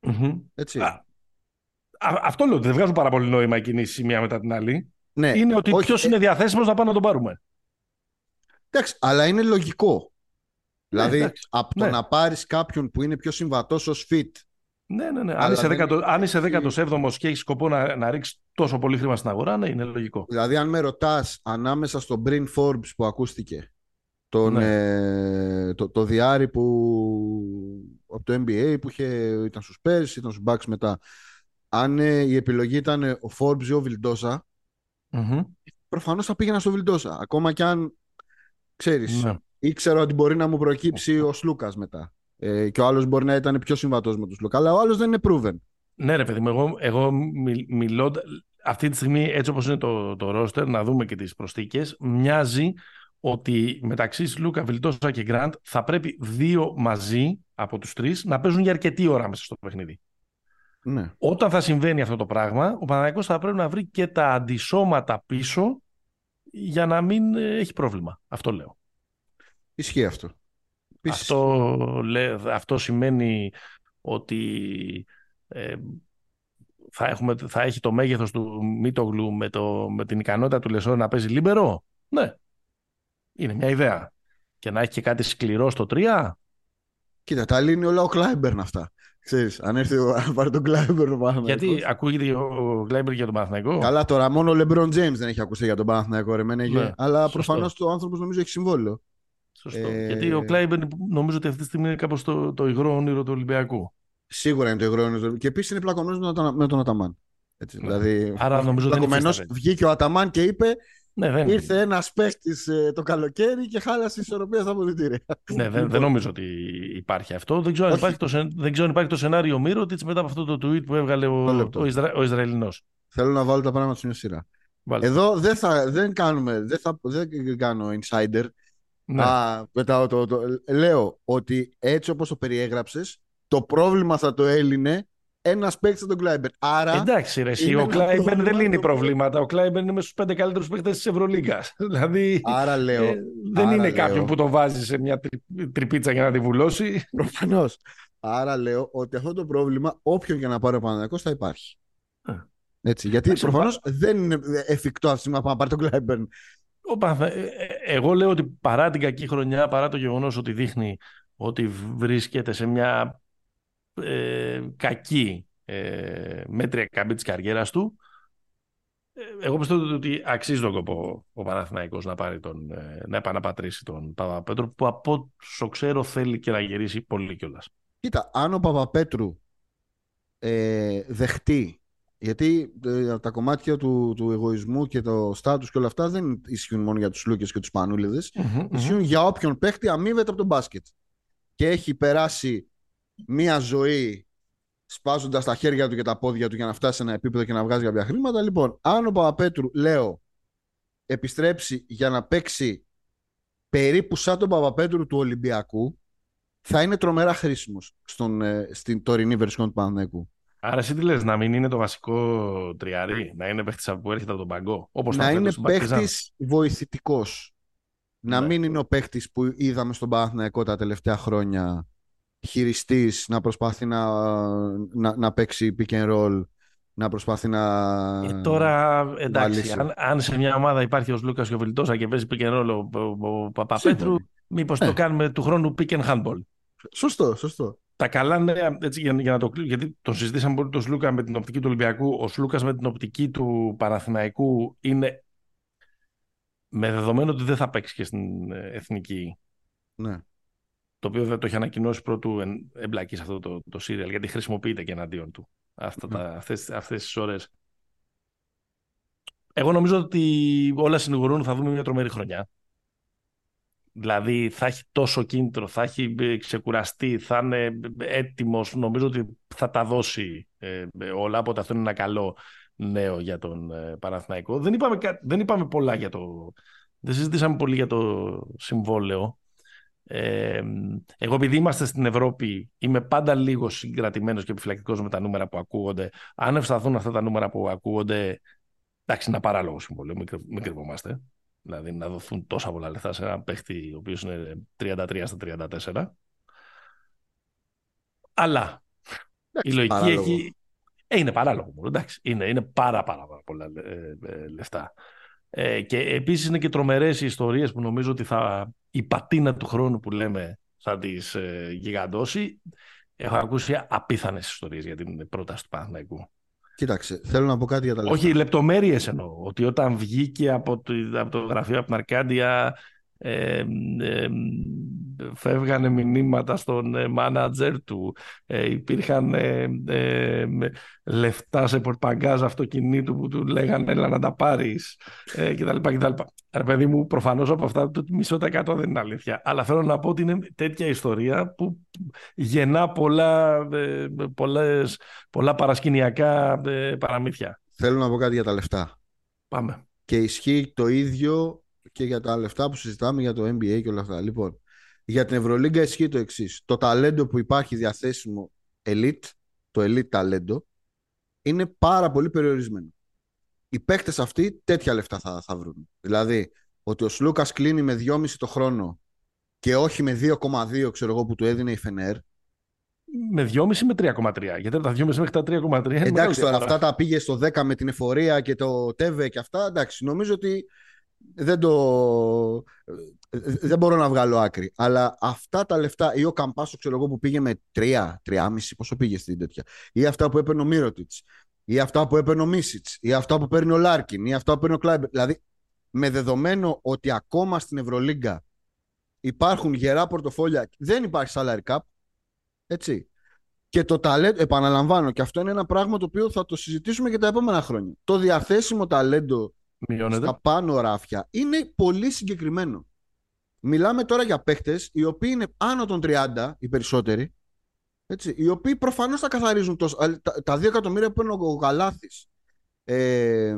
Mm-hmm.
Έτσι.
αυτό λέω ότι δεν βγάζουν πάρα πολύ νόημα οι κινήσεις μία μετά την άλλη.
Ναι,
είναι ότι ποιος ε... είναι διαθέσιμος να πάμε να τον πάρουμε.
Εντάξει, αλλά είναι λογικό. Δηλαδή, ναι, από το ναι. να πάρεις κάποιον που είναι πιο συμβατός ως fit.
Ναι, ναι, ναι. Αν είσαι, δεν... 17 αν είσαι 17ο και έχεις σκοπό να, να ρίξεις τόσο πολύ χρήμα στην αγορά, ναι, είναι λογικό.
Δηλαδή, αν με ρωτάς ανάμεσα στον Brin Forbes που ακούστηκε, τον, ναι. ε, το, το διάρρη που από το NBA που είχε, ήταν στους Spurs, ήταν στους Bucks μετά αν ε, η επιλογή ήταν ο Forbes ή ο Βιλντόσα mm-hmm. προφανώς θα πήγαινα στο Βιλντόσα ακόμα και αν ξέρεις ναι. ήξερα ότι μπορεί να μου προκύψει ο Σλούκας μετά ε, και ο άλλος μπορεί να ήταν πιο συμβατός με τον Σλούκα αλλά ο άλλος δεν είναι proven
ναι ρε παιδί μου εγώ, εγώ μιλώ αυτή τη στιγμή έτσι όπως είναι το, το roster να δούμε και τις προσθήκες μοιάζει ότι μεταξύ Λούκα, Βιλτόσα και Γκραντ θα πρέπει δύο μαζί από τους τρεις να παίζουν για αρκετή ώρα μέσα στο παιχνίδι.
Ναι.
Όταν θα συμβαίνει αυτό το πράγμα, ο Παναθηναϊκός θα πρέπει να βρει και τα αντισώματα πίσω για να μην ε, έχει πρόβλημα. Αυτό λέω.
Ισχύει αυτό.
Αυτό, αυτό σημαίνει ότι ε, θα, έχουμε, θα έχει το μέγεθος του Μίτογλου με, το, με την ικανότητα του Λεσόρ να παίζει λίμπερο; Ναι. Είναι μια ιδέα. Και να έχει και κάτι σκληρό στο 3.
Κοίτα, τα λύνει όλα ο Κλάιμπερν αυτά. Ξέρεις, αν έρθει ο, πάρει τον Κλάιμπερν ο Παναθηναϊκός.
Γιατί ακούγεται ο Κλάιμπερν για τον Παναθηναϊκό;
Καλά τώρα, μόνο ο Λεμπρόν Τζέιμς δεν έχει ακουστεί για τον Παναθηναϊκό, ρε ναι, Αλλά προφανώς ο άνθρωπος νομίζω έχει συμβόλαιο.
Σωστό. Ε... Γιατί ο Κλάιμπερν νομίζω ότι αυτή τη στιγμή είναι κάπως το, το υγρό όνειρο του Ολυμπιακού.
Σίγουρα είναι το υγρό όνειρο. Και επίσης είναι πλακωμένο με τον Αταμάν. Έτσι, ναι. δηλαδή,
Άρα νομίζω ότι
βγήκε ο Αταμάν και είπε ναι, δεν... Ήρθε ένας παίχτη ε, το καλοκαίρι και χάλασε η ισορροπία στα αποδυτήρια.
Ναι, δεν, δεν νομίζω ότι υπάρχει αυτό. Δεν ξέρω, αν υπάρχει, το, δεν ξέρω αν υπάρχει το σενάριο Μύρο μετά από αυτό το tweet που έβγαλε ο, ο, Ισρα, ο Ισραηλινός.
Θέλω να βάλω τα πράγματα στην σειρά. Εδώ δεν, θα, δεν, κάνουμε, δεν, θα, δεν κάνω insider. Ναι. Α, πετάω το, το, λέω ότι έτσι όπως το περιέγραψες το πρόβλημα θα το έλυνε ένας παίκτης τον Κλάιμπερν. Άρα.
Εντάξει, ρε, εσύ, ο Κλάιμπερν δεν λύνει προβλήματα. Ο Κλάιμπερν είναι στους πέντε καλύτερους παίκτες της Ευρωλίγκας. δηλαδή.
Άρα λέω. Ε,
δεν
άρα
είναι
λέω,
κάποιον που τον βάζει σε μια τρι, τρυπίτσα για να τη βουλώσει.
Προφανώς. Άρα λέω ότι αυτό το πρόβλημα, όποιον και να πάρει ο Παναγιακό, θα υπάρχει. Ε. Έτσι, γιατί προφανώς δεν είναι εφικτό αυτή να πάρει τον Κλάιμπερν.
Ε, εγώ λέω ότι παρά την κακή χρονιά, παρά το γεγονός ότι δείχνει ότι βρίσκεται σε μια ε, κακή ε, μέτρια καμπή της καριέρας του ε, εγώ πιστεύω ότι αξίζει τον κόπο ο Παναθηναϊκός να, πάρει τον, ε, να επαναπατρίσει τον Παπαπέτρου που από όσο ξέρω θέλει και να γυρίσει πολύ κιόλας.
Κοίτα, αν ο Παπαπέτρου ε, δεχτεί γιατί ε, τα κομμάτια του, του εγωισμού και το στάτους και όλα αυτά δεν ισχύουν μόνο για τους Λούκες και τους Πανούλιδες. Mm-hmm, ισχύουν για όποιον παίχτη αμείβεται από τον μπάσκετ. Και έχει περάσει μία ζωή σπάζοντας τα χέρια του και τα πόδια του για να φτάσει σε ένα επίπεδο και να βγάζει κάποια χρήματα. Λοιπόν, αν ο Παπαπέτρου, λέω, επιστρέψει για να παίξει περίπου σαν τον Παπαπέτρου του Ολυμπιακού, θα είναι τρομερά χρήσιμος ε, στην τωρινή βερσιόν του Παναθηναϊκού.
Άρα εσύ τι λες, να μην είναι το βασικό τριάρι, να είναι παίχτης που έρχεται από τον παγκό. Όπως
να είναι παίχτης βοηθητικός. Να ναι. μην είναι ο παίχτης που είδαμε στον Παναθηναϊκό τα τελευταία χρόνια χειριστής να προσπαθεί να, να, να παίξει pick and roll να προσπαθεί να.
Ε, τώρα εντάξει, αν, αν, σε μια ομάδα υπάρχει ο Λούκας και ο Βιλτόσα και παίζει pick and roll ο, ο, Παπαπέτρου, μήπως το ναι. κάνουμε του χρόνου pick and handball.
Σωστό, σωστό.
Τα καλά νέα, έτσι, για, για να το κλείσω, γιατί τον συζητήσαμε πολύ τον Σλούκα με την οπτική του Ολυμπιακού. Ο Σλούκας με την οπτική του Παναθηναϊκού είναι με δεδομένο ότι δεν θα παίξει και στην ε, εθνική.
Ναι
το οποίο δεν το έχει ανακοινώσει πρώτου εμπλακεί σε αυτό το, το serial, γιατί χρησιμοποιείται και εναντίον του αυτά τα, αυτές, αυτές τις ώρες. Εγώ νομίζω ότι όλα συνηγορούν θα δούμε μια τρομερή χρονιά. Δηλαδή θα έχει τόσο κίνητρο, θα έχει ξεκουραστεί, θα είναι έτοιμος. Νομίζω ότι θα τα δώσει ε, όλα, οπότε αυτό είναι ένα καλό νέο για τον ε, Παναθηναϊκό. Δεν είπαμε, δεν είπαμε πολλά για το... Δεν συζητήσαμε πολύ για το συμβόλαιο. Ε, εγώ επειδή είμαστε στην Ευρώπη είμαι πάντα λίγο συγκρατημένος και επιφυλακτικός με τα νούμερα που ακούγονται. Αν ευσταθούν αυτά τα νούμερα που ακούγονται, εντάξει είναι ένα παράλογο συμβόλαιο, μην κρυβόμαστε. Δηλαδή να δοθούν τόσα πολλά λεφτά σε ένα παίχτη ο οποίος είναι 33 στα 34. Αλλά η λογική παράλογο. έχει... Ε, είναι παράλογο, εντάξει. Είναι, είναι πάρα, πάρα, πάρα πολλά ε, ε, λεφτά. Ε, και επίσης είναι και τρομερές οι ιστορίες που νομίζω ότι θα, η πατίνα του χρόνου που λέμε θα τις ε, γιγαντώσει. Έχω ακούσει απίθανες ιστορίες για την πρόταση του Παναθηναϊκού.
Κοίταξε, θέλω να πω κάτι για τα λεφτά.
Όχι, λεπτομέρειες εννοώ. Ότι όταν βγήκε από το, από το γραφείο από την Αρκάντια ε, ε, φεύγανε μηνύματα στον μάνατζερ του, ε, υπήρχαν ε, ε, λεφτά σε πορπαγκάζ αυτοκινήτου που του λέγανε έλα να τα πάρεις ε, κτλ. κτλ. Ρε παιδί μου, προφανώς από αυτά το μισό τα εκατό δεν είναι αλήθεια. Αλλά θέλω να πω ότι είναι τέτοια ιστορία που γεννά πολλά, ε, πολλές, πολλά παρασκηνιακά ε, παραμύθια.
Θέλω να πω κάτι για τα λεφτά.
Πάμε.
Και ισχύει το ίδιο και για τα λεφτά που συζητάμε για το NBA και όλα αυτά. Λοιπόν, για την Ευρωλίγκα ισχύει το εξής. Το ταλέντο που υπάρχει διαθέσιμο elite, το elite ταλέντο, είναι πάρα πολύ περιορισμένο. Οι παίκτες αυτοί τέτοια λεφτά θα, θα βρουν. Δηλαδή, ότι ο Σλούκας κλείνει με 2,5 το χρόνο και όχι με 2,2 ξέρω εγώ που του έδινε η Φενέρ.
Με 2,5 με 3,3. Γιατί από τα 2,5 μέχρι τα 3,3
Εντάξει τώρα, αυτά τα πήγε στο 10 με την εφορία και το τέβε και αυτά. Εντάξει, νομίζω ότι δεν το. Δεν μπορώ να βγάλω άκρη. Αλλά αυτά τα λεφτά, ή ο Καμπάσο, ξέρω εγώ, που πήγε με 3, 3,5, πόσο πήγε στην τέτοια. Ή αυτά που έπαιρνε ο Μίροτιτς. Ή αυτά που έπαιρνε ο Μίσιτς. Ή αυτά που παίρνει ο Λάρκιν. Ή αυτά που παίρνει ο Κλάιμπερν. Δηλαδή, με δεδομένο ότι ακόμα στην Ευρωλίγκα υπάρχουν γερά πορτοφόλια, δεν υπάρχει salary cap. Έτσι. Και το ταλέντο, επαναλαμβάνω, και αυτό είναι ένα πράγμα το οποίο θα το συζητήσουμε και τα επόμενα χρόνια. Το διαθέσιμο ταλέντο
Μειώνεται.
στα πάνω ράφια είναι πολύ συγκεκριμένο. Μιλάμε τώρα για παίχτες οι οποίοι είναι άνω των 30, οι περισσότεροι, έτσι, οι οποίοι προφανώς θα καθαρίζουν το, τα, τα 2 εκατομμύρια που είναι ο Γαλάθης. Ε,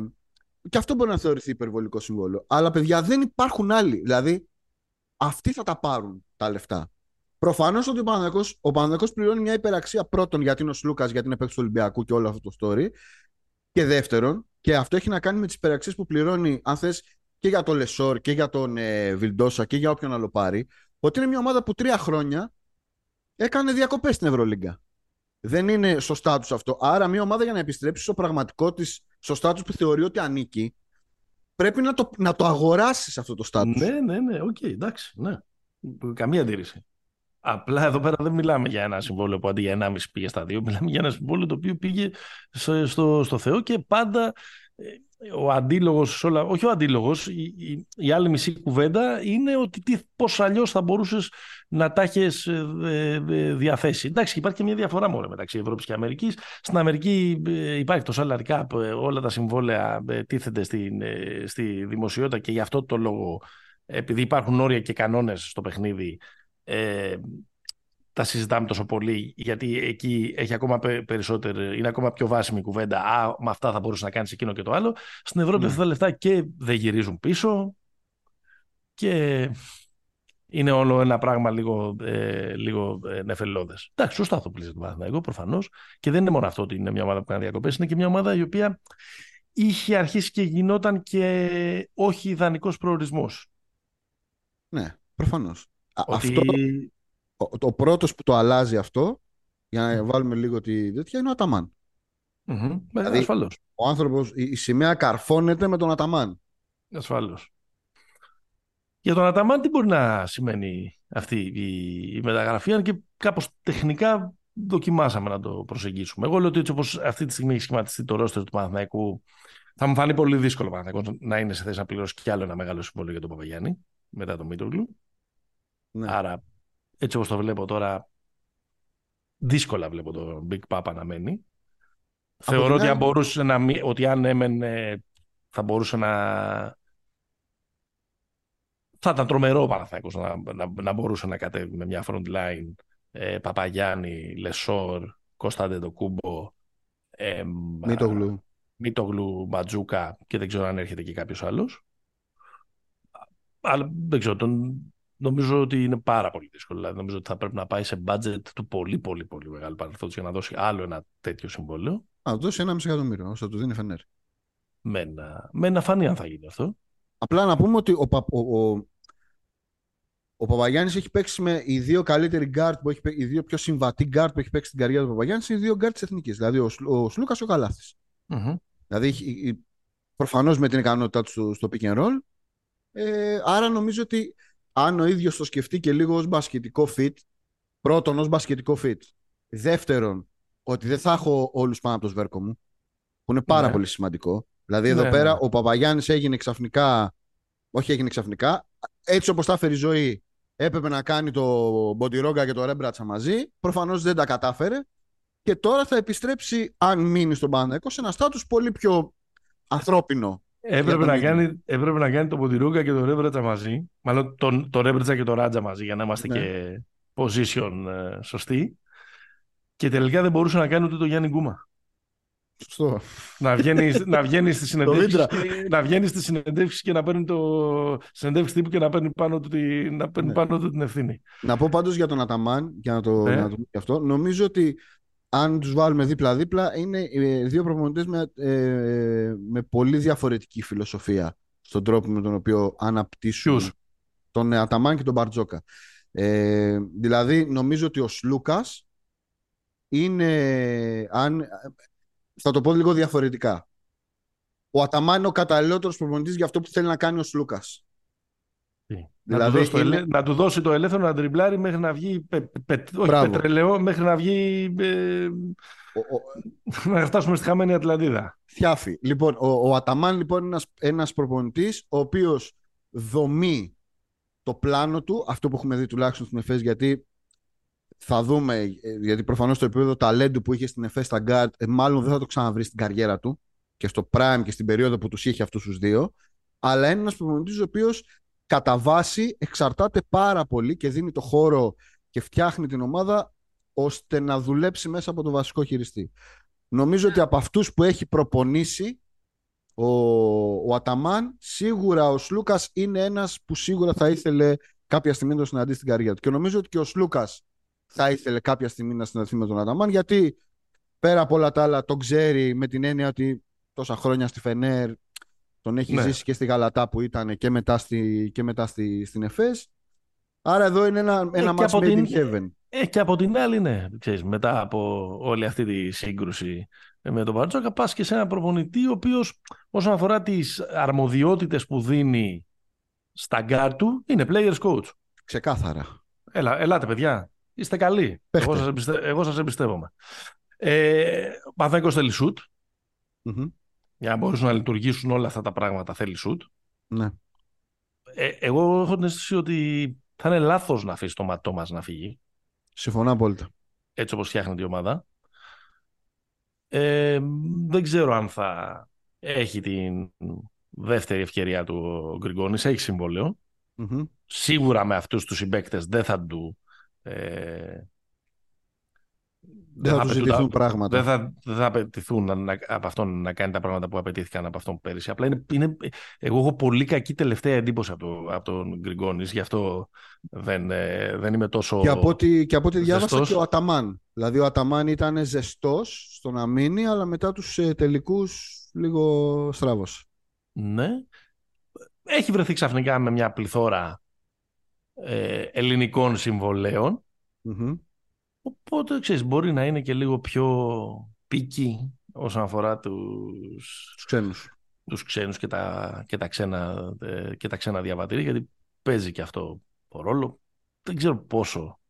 και αυτό μπορεί να θεωρηθεί υπερβολικό συμβόλαιο. Αλλά παιδιά δεν υπάρχουν άλλοι. Δηλαδή, αυτοί θα τα πάρουν τα λεφτά. Προφανώς ότι ο Παναγιώ ο Παναγιώτος πληρώνει μια υπεραξία πρώτον γιατί είναι ο Σλούκας, γιατί είναι παίκτης του Ολυμπιακού και όλο αυτό το story. Και δεύτερον, και αυτό έχει να κάνει με τις υπεραξίες που πληρώνει, αν θες, και για τον Λεσόρ και για τον ε, Βιλντόσα και για όποιον άλλο πάρει, ότι είναι μια ομάδα που τρία χρόνια έκανε διακοπές στην Ευρωλίγκα. Δεν είναι σωστά του αυτό. Άρα, μια ομάδα για να επιστρέψει στο πραγματικό της, στο στάτους που θεωρεί ότι ανήκει, πρέπει να το, να το αγοράσεις αυτό το στάτους.
Ναι, ναι, ναι, ok, okay, εντάξει. Ναι. Καμία αντίρρηση. Απλά εδώ πέρα δεν μιλάμε για ένα συμβόλαιο που αντί για 1,5 πήγε στα 2. Μιλάμε για ένα συμβόλαιο το οποίο πήγε στο, στο, στο Θεό και πάντα ε, ο αντίλογος, όχι ο αντίλογος, η, η, η, άλλη μισή κουβέντα είναι ότι τι, πώς αλλιώς θα μπορούσες να τα έχεις ε, ε, διαθέσει. Εντάξει, υπάρχει και μια διαφορά μόνο μεταξύ Ευρώπης και Αμερικής. Στην Αμερική υπάρχει το salary cap, όλα τα συμβόλαια τίθενται στην, στη δημοσιότητα και γι' αυτό το λόγο, επειδή υπάρχουν όρια και κανόνες στο παιχνίδι, ε, τα συζητάμε τόσο πολύ, γιατί εκεί έχει ακόμα περισσότερο, είναι ακόμα πιο βάσιμη η κουβέντα. Α, με αυτά θα μπορούσε να κάνεις εκείνο και το άλλο. Στην Ευρώπη ναι. αυτά τα λεφτά και δεν γυρίζουν πίσω και είναι όλο ένα πράγμα λίγο, ε, λίγο ε, νεφελώδες. Εντάξει, σωστά το πλήσε το εγώ προφανώς. Και δεν είναι μόνο αυτό ότι είναι μια ομάδα που κάνει διακοπές, είναι και μια ομάδα η οποία είχε αρχίσει και γινόταν και όχι ιδανικός προορισμός.
Ναι, προφανώς. Αυτό, ο, ο πρώτος που το αλλάζει αυτό, για να βάλουμε λίγο τη τέτοια, είναι ο Αταμάν.
Mm-hmm. Δηλαδή, ασφαλώς.
Ο άνθρωπος, η, η σημαία καρφώνεται με τον Αταμάν.
Ασφαλώς. Για τον Αταμάν τι μπορεί να σημαίνει αυτή η, η μεταγραφή, αν και κάπως τεχνικά δοκιμάσαμε να το προσεγγίσουμε. Εγώ λέω ότι έτσι όπως αυτή τη στιγμή έχει σχηματιστεί το ρόστερ του Παναθηναϊκού, θα μου φανεί πολύ δύσκολο Παναθηναϊκός να είναι σε θέση να πληρώσει κι άλλο ένα μεγάλο συμβόλαιο για τον Παπαγιάννη μετά τον Μίτογλου. Ναι. Άρα, έτσι όπως το βλέπω τώρα, δύσκολα βλέπω το Big Papa να μένει. Θεωρώ ότι αν, μπορούσε να, ότι αν έμενε θα μπορούσε να... Θα ήταν τρομερό Παναθηναϊκός να, να, να, μπορούσε να κατέβει με μια front line ε, Παπαγιάννη, Λεσόρ, Κωνσταντέ το Κούμπο, ε,
Μίτογλου.
Μίτογλου, Ματζούκα και δεν ξέρω αν έρχεται και κάποιος άλλος. Αλλά δεν ξέρω, τον, Νομίζω ότι είναι πάρα πολύ δύσκολο. Δηλαδή, νομίζω ότι θα πρέπει να πάει σε budget του πολύ, πολύ, πολύ μεγάλου παρελθόντος για να δώσει άλλο ένα τέτοιο συμβόλαιο.
Α, δώσει ένα μισή εκατομμύριο, όσο του δίνει φενέρ.
Με να, με να φανεί αν θα γίνει αυτό.
Απλά να πούμε ότι ο, ο, ο, ο Παπαγιάννης έχει παίξει με οι δύο καλύτεροι guard που έχει οι δύο πιο συμβατοί guard που έχει παίξει στην καριέρα του Παπαγιάννης είναι οι δύο guard της Εθνικής. Δηλαδή ο, ο Σλούκας και ο καλαθη mm-hmm. Δηλαδή προφανώς με την ικανότητά του στο pick and roll. Ε, άρα νομίζω ότι αν ο ίδιος το σκεφτεί και λίγο ως μπασκετικό fit, πρώτον ως μπασκετικό fit, δεύτερον, ότι δεν θα έχω όλους πάνω από το σβέρκο μου, που είναι πάρα ναι. πολύ σημαντικό. Δηλαδή εδώ ναι, πέρα ναι. ο Παπαγιάννης έγινε ξαφνικά, όχι έγινε ξαφνικά, έτσι όπως τα έφερε η ζωή, έπρεπε να κάνει το Μποντιρόγκα και το Ρέμπρατσα μαζί, προφανώς δεν τα κατάφερε και τώρα θα επιστρέψει, αν μείνει στον Πανέκο, σε ένα στάτους πολύ πιο ανθρώπινο
Έπρεπε να, κάνει, έπρεπε να κάνει το Ποντιρούγκα και το Ρέμπρετσα μαζί. Μάλλον το, το Ρέμπρετσα και το Ράτζα μαζί για να είμαστε ναι. και position ε, σωστοί. Και τελικά δεν μπορούσε να κάνει ούτε το Γιάννη Γκούμα.
Σωστό.
Να βγαίνει, να βγαίνει στη συνεντεύξη να βγαίνει στη συνεντεύξη και να παίρνει το συνεντεύξη τύπου και να παίρνει πάνω του, τη, να παίρνει ναι. πάνω του την ευθύνη.
Να πω πάντως για τον Αταμάν, για να το, ναι. να το αυτό, νομίζω ότι αν τους βάλουμε δίπλα-δίπλα, είναι ε, δύο προπονητές με, ε, με πολύ διαφορετική φιλοσοφία στον τρόπο με τον οποίο αναπτύσσουν τον Αταμάν και τον Μπαρτζόκα. Ε, δηλαδή, νομίζω ότι ο Σλούκας είναι, αν, θα το πω λίγο διαφορετικά. Ο Αταμάν είναι ο καταλληλότερος προπονητής για αυτό που θέλει να κάνει ο Σλούκας.
Δηλαδή, να, του είναι... να του δώσει το ελεύθερο να τριμπλάρει μέχρι να βγει πε, πε, όχι πετρελαιό, μέχρι να βγει ε, ο, να φτάσουμε στη χαμένη Ατλαντίδα.
Θιάφη. Λοιπόν, ο, ο Αταμάν λοιπόν είναι ένας, ένας προπονητής ο οποίος δομεί το πλάνο του, αυτό που έχουμε δει τουλάχιστον στην ΕΦΕΣ, γιατί θα δούμε, ε, γιατί προφανώς το επίπεδο ταλέντου που είχε στην ΕΦΕΣ στα γκαρντ, ε, μάλλον δεν θα το ξαναβρεί στην καριέρα του και στο prime και στην περίοδο που τους είχε αυτούς τους δύο, αλλά είναι ένας προπονητής ο οποίος κατά βάση εξαρτάται πάρα πολύ και δίνει το χώρο και φτιάχνει την ομάδα ώστε να δουλέψει μέσα από το βασικό χειριστή. Νομίζω ότι από αυτούς που έχει προπονήσει ο, ο Αταμάν, σίγουρα ο Σλούκας είναι ένας που σίγουρα θα ήθελε κάποια στιγμή να το συναντήσει στην καριέρα του. Και νομίζω ότι και ο Σλούκας θα ήθελε κάποια στιγμή να συναντηθεί με τον Αταμάν, γιατί πέρα από όλα τα άλλα τον ξέρει με την έννοια ότι τόσα χρόνια στη Φενέρ τον έχει ναι. ζήσει και στη Γαλατά που ήταν και μετά, στη, και μετά στη, στην ΕΦΕΣ. Άρα εδώ είναι ένα, ένα match made in heaven.
Ε, και από την άλλη, ναι, ξέρεις, μετά από όλη αυτή τη σύγκρουση με τον Μπαρτζώκα, πας και σε ένα προπονητή ο οποίος όσον αφορά τις αρμοδιότητες που δίνει στα γκαρντ του, είναι players coach.
Ξεκάθαρα.
Έλα, ελάτε παιδιά, είστε καλοί. Εγώ σας, εμπιστε... Εγώ σας εμπιστεύομαι. Ε, Παθέκος θέλει σουτ. Mm-hmm για να μπορούσαν να λειτουργήσουν όλα αυτά τα πράγματα θέλει σουτ.
Ναι.
Ε, εγώ έχω την αίσθηση ότι θα είναι λάθος να αφήσει το Ματ Τόμας να φύγει.
Συμφωνώ απόλυτα.
Έτσι όπως φτιάχνεται η ομάδα. Ε, δεν ξέρω αν θα έχει την δεύτερη ευκαιρία του ο Γκριγκόνης. Έχει Σίγουρα με αυτούς τους συμπαίκτες δεν θα του ε,
δεν θα, τους ζητηθούν πράγματα.
Δεν θα, δεν θα απαιτηθούν από αυτόν να κάνει τα πράγματα που απαιτήθηκαν από αυτόν πέρυσι. Απλά είναι, είναι, εγώ έχω πολύ κακή τελευταία εντύπωση από, το, από τον Γκριγκόνης, γι' αυτό δεν, ε, δεν είμαι τόσο.
Και από ό,τι, και από ό,τι διάβασα και ο Αταμάν. Δηλαδή ο Αταμάν ήταν ζεστός στο να μείνει, αλλά μετά τους ε, τελικούς λίγο στράβος.
Ναι. Έχει βρεθεί ξαφνικά με μια πληθώρα ε, ελληνικών συμβολέων. Οπότε, ξέρεις, μπορεί να είναι και λίγο πιο πίκη όσον αφορά τους,
τους ξένους,
τους ξένους και, τα, και, τα ξένα, ε, και τα ξένα διαβατήρια, γιατί παίζει και αυτό το ρόλο. Δεν ξέρω πόσο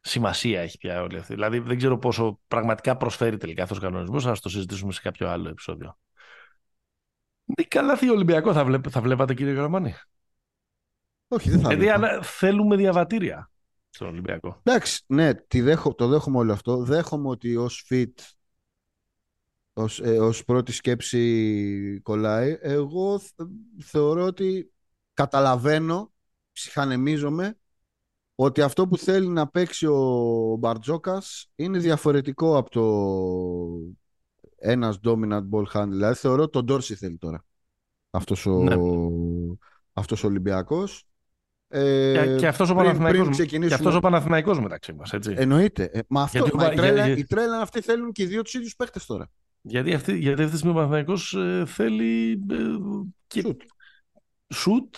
σημασία έχει πια όλη αυτή. Δηλαδή, δεν ξέρω πόσο πραγματικά προσφέρει τελικά αυτός ο κανονισμός, θα το συζητήσουμε σε κάποιο άλλο επεισόδιο. Τι καλά Ολυμπιακό θα, βλέπ, θα βλέπατε κύριε Γραμμανή.
Όχι, δεν θα
Γιατί θέλουμε διαβατήρια στον Ολυμπιακό.
Εντάξει, ναι, το δέχομαι όλο αυτό. Δέχομαι ότι ως fit, ως, ε, ως πρώτη σκέψη κολλάει. Εγώ θεωρώ ότι καταλαβαίνω, ψυχανεμίζομαι, ότι αυτό που θέλει να παίξει ο Μπαρτζόκας είναι διαφορετικό από το ένας dominant ball handler. Δηλαδή θεωρώ ότι τον Ντόρση θέλει τώρα αυτός ο, ναι. αυτός ο Ολυμπιακός.
Ε, και, αυτός ο Παναθηναϊκός, και αυτός ο Παναθηναϊκός μεταξύ μας, έτσι.
Εννοείται. Ε, μα αυτό, γιατί, μα η, τρέλα, η τρέλα αυτή θέλουν και οι δύο τους ίδιους παίχτες τώρα.
Γιατί αυτή, γιατί αυτή τη στιγμή ο Παναθηναϊκός ε, θέλει ε, και, σουτ. σουτ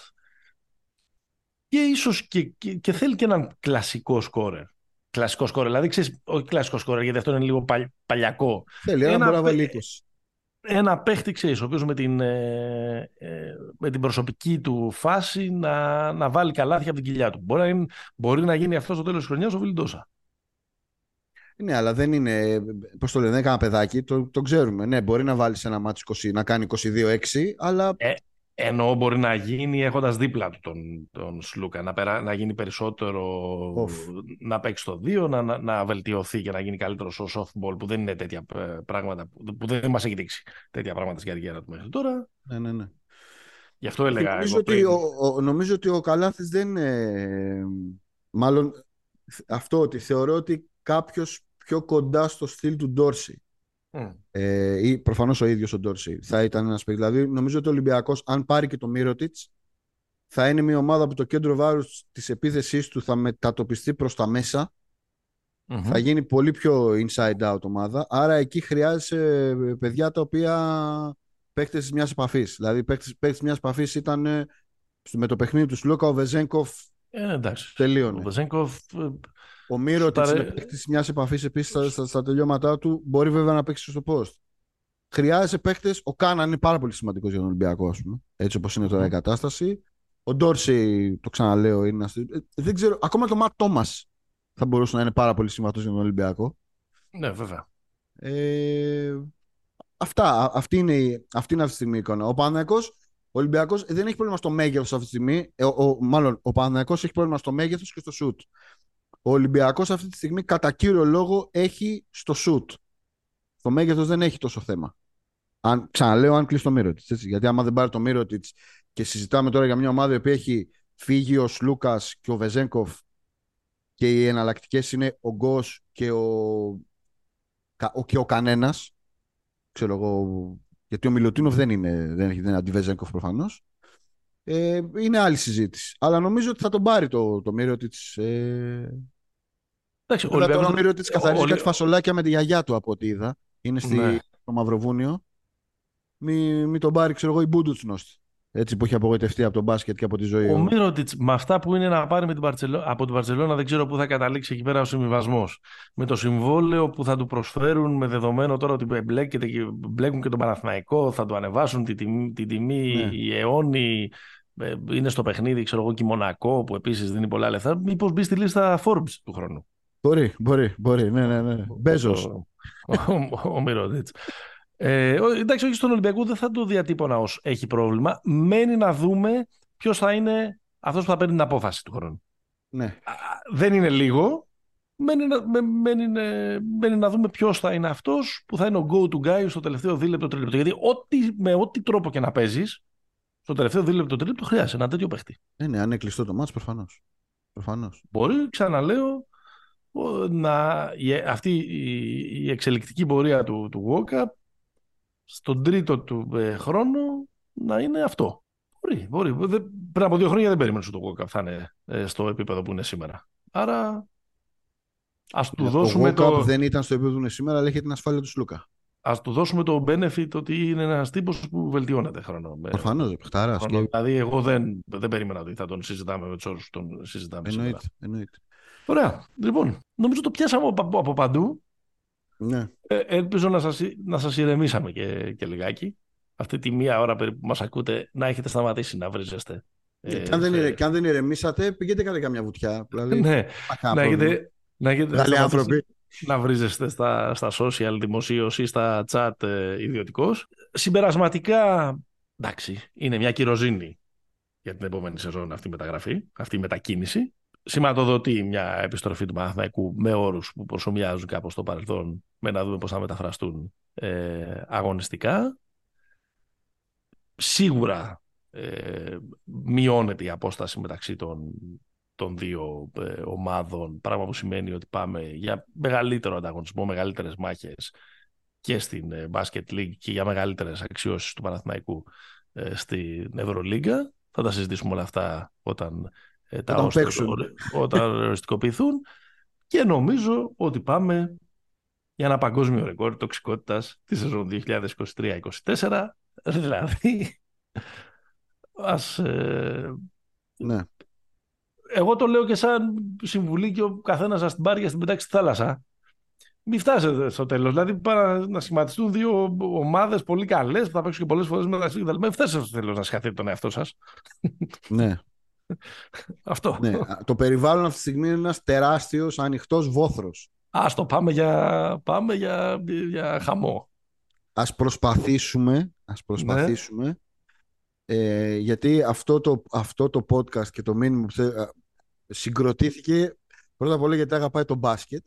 και ίσως και, και, και, θέλει και έναν κλασικό σκόρερ. Κλασικό σκόρερ, δηλαδή ξέρεις, όχι κλασικό σκόρερ γιατί αυτό είναι λίγο παλιακό.
Θέλει ένα, ένα μπορεί να
ένα παίχτη, ξέρεις, ο οποίος με την, ε, ε, με την προσωπική του φάση να, να βάλει καλάθια από την κοιλιά του. Μπορεί να, είναι, μπορεί να γίνει αυτό στο τέλος της χρονιάς ο Βιλντόσα.
Ναι, αλλά δεν είναι. Πώς το λένε, δεν είναι κανένα παιδάκι. Το, το ξέρουμε. Ναι, μπορεί να βάλεις ένα μάτσο 20, να κάνει 22-6, αλλά.
Ε, ενώ μπορεί να γίνει έχοντας δίπλα του τον, τον Σλούκα, να, περά, να γίνει περισσότερο, να παίξει το 2, να, να, να, βελτιωθεί και να γίνει καλύτερος στο softball που δεν είναι τέτοια ε, πράγματα, που δεν μας έχει δείξει τέτοια πράγματα στην καριέρα του μέχρι τώρα.
Ναι, ναι, ναι.
Γι' αυτό έλεγα.
Νομίζω, εγώ ότι, ο, ο, νομίζω ότι ο Καλάθης δεν είναι. Μάλλον αυτό ότι θεωρώ ότι κάποιος πιο κοντά στο στυλ του Ντόρση ε, ή προφανώς ο ίδιος ο Ντόρση θα ήταν ένας παίκτη. Δηλαδή, νομίζω ότι ο Ολυμπιακός, αν πάρει και το Μύρωτιτς, θα είναι μια ομάδα που το κέντρο βάρους της επίθεσής του θα μετατοπιστεί προς τα μέσα Θα γίνει πολύ πιο inside out ομάδα. Άρα εκεί χρειάζεσαι παιδιά τα οποία παίχτε μιας επαφής. Δηλαδή, παίχτε μιας επαφής ήταν ε, με το παιχνίδι τους Σλούκα, ο Βεζέγκοφ.
Ε, εντάξει.
Τελείωνε.
Ο Βεζέγκοφ. Ε,
ο Μύρο παρέ... είναι παίχτη μια επαφή επίσης στα, στα, στα, τελειώματά του. Μπορεί βέβαια να παίξει στο post. Χρειάζεται παίχτε. Ο Κάναν είναι πάρα πολύ σημαντικός για τον Ολυμπιακό, ας πούμε. Έτσι όπως είναι τώρα η κατάσταση. Ο Ντόρσεϊ, το ξαναλέω, είναι ένα. Ε, δεν ξέρω. Ακόμα το Ματ Τόμας θα μπορούσε να είναι πάρα πολύ σημαντικός για τον Ολυμπιακό.
Ναι, βέβαια.
Ε, αυτά. Αυτή είναι, αυτή είναι αυτή τη στιγμή η εικόνα. Ο Παναγιακό, ο Ολυμπιακός δεν έχει πρόβλημα στο μέγεθος αυτή τη στιγμή. Ε, ο, ο, μάλλον ο Παναγιακό έχει πρόβλημα στο μέγεθος και στο σουτ. Ο Ολυμπιακός αυτή τη στιγμή κατά κύριο λόγο έχει στο σουτ. Στο μέγεθος δεν έχει τόσο θέμα. Αν, ξαναλέω, αν κλείσει το μύρο τη. Γιατί άμα δεν πάρει το μύρο τη και συζητάμε τώρα για μια ομάδα που έχει φύγει ο Σλούκα και ο Βεζέγκοφ και οι εναλλακτικές είναι ο Γκος και ο, ο, και ο κανένας. Ξέρω εγώ. Γιατί ο Μιλουτίνοφ δεν είναι, δεν έχει, δεν είναι αντιβεζέγκοφ προφανώς. Ε, είναι άλλη συζήτηση. Αλλά νομίζω ότι θα τον πάρει το, το μύρο τη. Ε... Εντάξει, ο Ολυμπιακός... τη καθαρίζει κάτι φασολάκια με τη γιαγιά του από ό,τι είδα. Είναι στη... ναι. στο Μαυροβούνιο. Μην μη τον πάρει, ξέρω εγώ, η Μπούντουτσνος έτσι που έχει απογοητευτεί από τον μπάσκετ και από τη ζωή.
Ο Μύρωτιτς, με αυτά που είναι να πάρει με την Παρτσελο... από την Παρσελόνα, δεν ξέρω πού θα καταλήξει εκεί πέρα ο συμβιβασμός. Με το συμβόλαιο που θα του προσφέρουν, με δεδομένο τώρα ότι μπλέκεται και μπλέκουν και τον Παναθηναϊκό, θα του ανεβάσουν την τιμή, την τιμή ναι. η αιώνη. Ε, είναι στο παιχνίδι, ξέρω εγώ, και η Μονακό που επίσης δίνει πολλά λεφτά. Μήπως μπει στη λίστα Forbes του χρόνου.
Μπορεί, μπορεί, μπορεί. Ναι, ναι, ναι. Μπέζος.
Ο, ο, ο ε, εντάξει, όχι στον Ολυμπιακό δεν θα το διατύπωνα ως έχει πρόβλημα. Μένει να δούμε ποιος θα είναι αυτός που θα παίρνει την απόφαση του χρόνου.
Ναι.
δεν είναι λίγο. Μένει να, μένει, μένει να δούμε ποιος θα είναι αυτός που θα είναι ο go to guy στο τελευταίο δίλεπτο τρίλεπτο. Γιατί ό,τι, με ό,τι τρόπο και να παίζεις, στο τελευταίο δίλεπτο τρίλεπτο χρειάζεται ένα τέτοιο παίχτη.
Ναι, ναι, αν είναι κλειστό το μάτς, προφανώς. Προφανώς.
Μπορεί, ξαναλέω, να, αυτή η, εξελικτική πορεία του, του στον τρίτο του ε, χρόνο να είναι αυτό. Μπορεί, μπορεί. πριν από δύο χρόνια δεν περίμενε ότι το World θα είναι ε, στο επίπεδο που είναι σήμερα. Άρα ας του
το
δώσουμε το.
δεν ήταν στο επίπεδο που είναι σήμερα, αλλά έχει την ασφάλεια του Σλούκα.
Α του δώσουμε το benefit ότι είναι ένας τύπος που βελτιώνεται χρόνο.
Προφανώς, παιχτάρα.
Και... Δηλαδή, εγώ δεν, δεν περίμενα ότι θα τον συζητάμε με τους όρους που τον συζητάμε
εννοείται, σήμερα. Εννοείται.
Ωραία. Λοιπόν, νομίζω το πιάσαμε από, από παντού.
Ναι.
Ε, ελπίζω να σας, να σας ηρεμήσαμε και, και λιγάκι. Αυτή τη μία ώρα περίπου που μας ακούτε να έχετε σταματήσει να βρίζεστε.
Ε, και, αν δεν, ηρε, και αν δεν ηρεμήσατε, πηγαίνετε κάντε καμιά βουτιά. Δηλαδή,
ναι, να έχετε, να έχετε
άνθρωποι.
να βρίζεστε στα, στα social δημοσίως ή στα chat ε, ιδιωτικώς. Συμπερασματικά, εντάξει, είναι μια κυροζήνη για την επόμενη σεζόν αυτή η μεταγραφή, αυτή η μετακίνηση σηματοδοτεί μια επιστροφή του Παναθηναϊκού με όρους που προσωμιάζουν κάπως στο παρελθόν με να δούμε πώς θα μεταφραστούν ε, αγωνιστικά. Σίγουρα ε, μειώνεται η απόσταση μεταξύ των, των δύο ε, ομάδων, πράγμα που σημαίνει ότι πάμε για μεγαλύτερο ανταγωνισμό, μεγαλύτερες μάχες και στην ε, Basket League και για μεγαλύτερες αξιώσεις του Παναθηναϊκού ε, στην Ευρωλίγκα. Θα τα συζητήσουμε όλα αυτά όταν ε, τα όταν, όταν οριστικοποιηθούν και νομίζω ότι πάμε για ένα παγκόσμιο ρεκόρ τοξικότητας τη σεζόν 2023-2024 δηλαδή ας, ε,
ναι.
εγώ το λέω και σαν συμβουλή και ο καθένας σας την πάρει για στην πετάξει στη θάλασσα μην φτάσετε στο τέλος. Δηλαδή, para να σχηματιστούν δύο ομάδες πολύ καλές που θα παίξουν και πολλές φορές μεταξύ. Μην φτάσετε στο τέλος να συγχαθείτε τον εαυτό σας.
Ναι.
Αυτό.
Ναι, το περιβάλλον αυτή τη στιγμή είναι ένας τεράστιος ανοιχτός βόθρος.
Ας το πάμε για, πάμε για, για χαμό.
Ας προσπαθήσουμε, ας προσπαθήσουμε ναι. ε, γιατί αυτό το, αυτό το podcast και το μήνυμα που συγκροτήθηκε πρώτα απ' όλα γιατί αγαπάει το μπάσκετ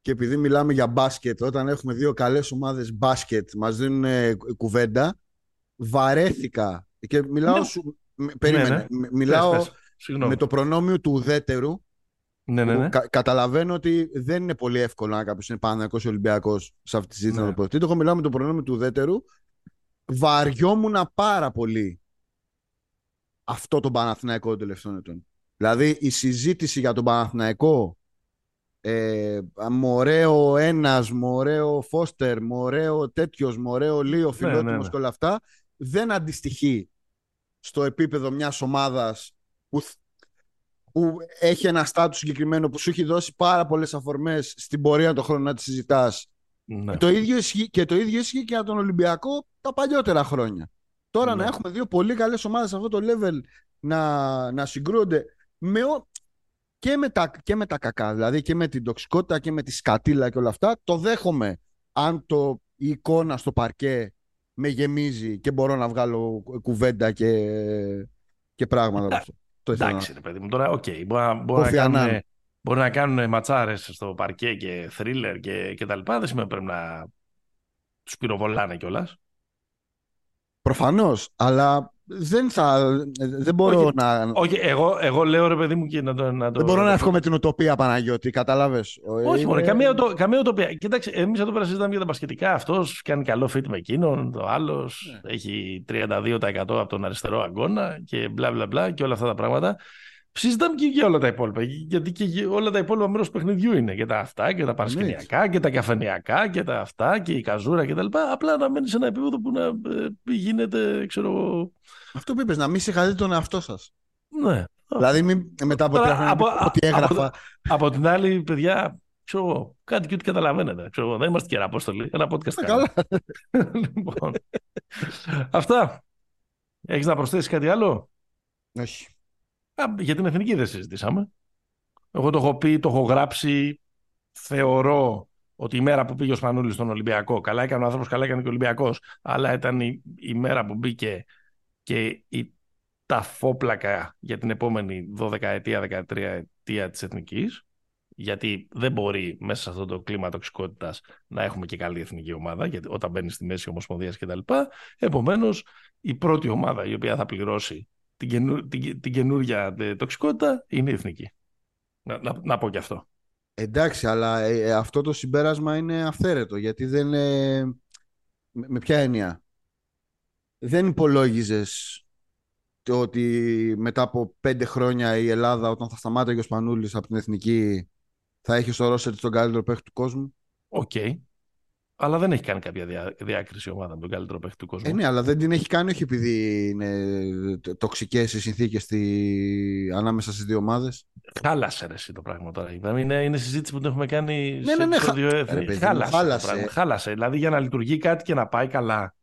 και επειδή μιλάμε για μπάσκετ όταν έχουμε δύο καλές ομάδες μπάσκετ μας δίνουν ε, κουβέντα βαρέθηκα και μιλάω ναι. σου, Περίμενε. Ναι, ναι. Μιλάω με το προνόμιο του ουδέτερου.
Ναι, ναι, ναι.
καταλαβαίνω ότι δεν είναι πολύ εύκολο να κάποιος είναι πάνω Ολυμπιακός σε αυτή τη συζήτηση ναι. να το Εγώ μιλάω με το προνόμιο του ουδέτερου. Βαριόμουν πάρα πολύ αυτό το Παναθηναϊκό των τελευταίων ετών. Δηλαδή η συζήτηση για τον Παναθηναϊκό ε, μωρέο ένας, μωρέο Φώστερ, μωρέο τέτοιος, μωρέο Λίο, φιλότιμος ναι, ναι, ναι. και όλα αυτά, δεν αντιστοιχεί στο επίπεδο μιας ομάδας που, που έχει ένα στάτους συγκεκριμένο που σου έχει δώσει πάρα πολλές αφορμές στην πορεία των χρόνων να τη συζητάς ναι. και, το ίδιο ισχύει, και το ίδιο ισχύει και για τον Ολυμπιακό τα παλιότερα χρόνια. Τώρα να έχουμε δύο πολύ καλές ομάδες σε αυτό το level να, να συγκρούονται με, και με, τα, και με τα κακά, δηλαδή και με την τοξικότητα και με τη σκατήλα και όλα αυτά, το δέχομαι αν το, η εικόνα στο παρκέ με γεμίζει και μπορώ να βγάλω κουβέντα και, και πράγματα.
το Εντάξει, ρε παιδί μου, τώρα, ok, okay, μπορεί, μπορεί, να κάνουν, μπορεί να κάνουν ματσάρες στο παρκέ και θρίλερ και, και τα λοιπά, δεν σημαίνει πρέπει να τους πυροβολάνε κιόλας.
Προφανώς, αλλά δεν θα. Δεν μπορώ
όχι,
να.
Όχι, εγώ, εγώ λέω ρε παιδί μου και να το. Να το
δεν μπορώ να εύχομαι την ουτοπία Παναγιώτη, κατάλαβες;
Όχι, είναι... καμία, καμία ουτοπία. Κοίταξε, εμείς εδώ πέρα συζητάμε για τα μπασκετικά. Αυτός κάνει καλό fit με εκείνον, το άλλος ναι. έχει 32% από τον αριστερό αγκώνα και μπλα μπλα μπλα και όλα αυτά τα πράγματα. Συζητάμε και για όλα τα υπόλοιπα. Γιατί και όλα τα υπόλοιπα μέρος παιχνιδιού είναι. Και τα αυτά και τα παρασκηνιακά και τα καφενιακά και τα αυτά και η καζούρα κτλ. Απλά να μένεις σε ένα επίπεδο που να ε, γίνεται, ξέρω
Αυτό που είπες, να μην συγχαρείτε τον εαυτό σας.
Ναι.
Δηλαδή μην, μετά από τρία χρόνια ότι έγραφα.
Από, από, την άλλη, παιδιά, ξέρω, κάτι και ό,τι καταλαβαίνετε. Ξέρω, δεν είμαστε και απόστολοι. Ένα podcast
καλά.
λοιπόν, αυτά. Έχεις να προσθέσεις κάτι άλλο;
Όχι
για την εθνική δεν συζητήσαμε. Εγώ το έχω πει, το έχω γράψει. Θεωρώ ότι η μέρα που πήγε ο Σπανούλης στον Ολυμπιακό, καλά έκανε ο άνθρωπος, καλά έκανε και ο Ολυμπιακός, αλλά ήταν η, μέρα που μπήκε και η ταφόπλακα για την επόμενη 12 ετία, 13 ετία της εθνικής. Γιατί δεν μπορεί μέσα σε αυτό το κλίμα τοξικότητας να έχουμε και καλή εθνική ομάδα, γιατί όταν μπαίνεις στη μέση ομοσπονδίας κτλ. Επομένως, η πρώτη ομάδα η οποία θα πληρώσει την, καινού, την, την καινούργια ε, τοξικότητα είναι η εθνική. Να, να, να πω και αυτό.
Εντάξει, αλλά ε, ε, αυτό το συμπέρασμα είναι αυθαίρετο, γιατί δεν... Ε, με, με ποια έννοια; Δεν υπολόγιζες ότι μετά από πέντε χρόνια η Ελλάδα, όταν θα σταμάτησε ο Σπανούλης από την εθνική, θα έχει στο ρόστερ τον καλύτερο παίχτη του κόσμου;
Ok. Okay αλλά δεν έχει κάνει κάποια διά, διάκριση ομάδα με τον καλύτερο παίχτη του κόσμου.
Ε, ναι, αλλά δεν την έχει κάνει όχι επειδή είναι τοξικές οι συνθήκες στη... ανάμεσα στις δύο ομάδες.
Χάλασε ρε, εσύ το πράγμα τώρα. Είναι, είναι συζήτηση που την έχουμε κάνει ναι,
σε, ναι, ναι,
σε δύο έθνη. Χάλασε. Χάλασε. χάλασε. Δηλαδή για να λειτουργεί κάτι και να πάει καλά.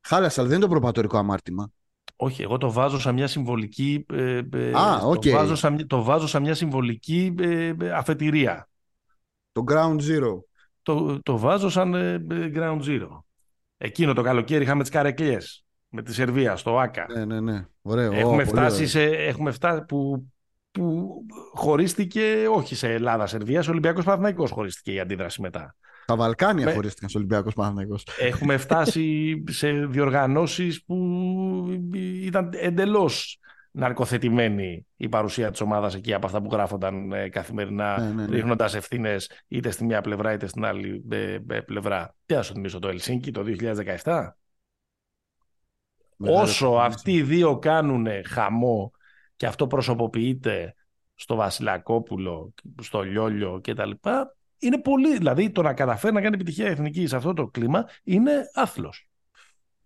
Χάλασε, αλλά δεν είναι το προπατορικό αμάρτημα.
Όχι, εγώ το βάζω σαν μια συμβολική. Ε,
ε, Α, okay.
το, βάζω σαν, το βάζω σαν μια συμβολική ε, αφετηρία.
Το ground zero
το, το βάζω σαν ε, ground zero. Εκείνο το καλοκαίρι είχαμε τις καρεκλιές με τη Σερβία στο ΆΚΑ.
Ναι, ναι, ναι. Ωραίο.
Έχουμε, φτάσει, σε, έχουμε φτάσει που, που χωρίστηκε όχι σε Ελλάδα-Σερβία, σε Ολυμπιακός Παναθηναϊκός χωρίστηκε η αντίδραση μετά.
Τα Βαλκάνια με... χωρίστηκαν σε Ολυμπιακός Παναθηναϊκός.
Έχουμε φτάσει σε διοργανώσεις που ήταν εντελώς ναρκοθετημένη η παρουσία της ομάδας εκεί από αυτά που γράφονταν ε, καθημερινά, ναι, ναι, ναι. ρίχνοντας ευθύνες είτε στη μία πλευρά είτε στην άλλη ε, ε, πλευρά. Τι θα σου θυμίσω το Ελσίνκι το 2017. Όσο αυτοί οι δύο κάνουν χαμό και αυτό προσωποποιείται στο Βασιλακόπουλο, στο Λιόλιο κτλ. Είναι πολύ, δηλαδή το να καταφέρει να κάνει επιτυχία εθνική σε αυτό το κλίμα είναι άθλος.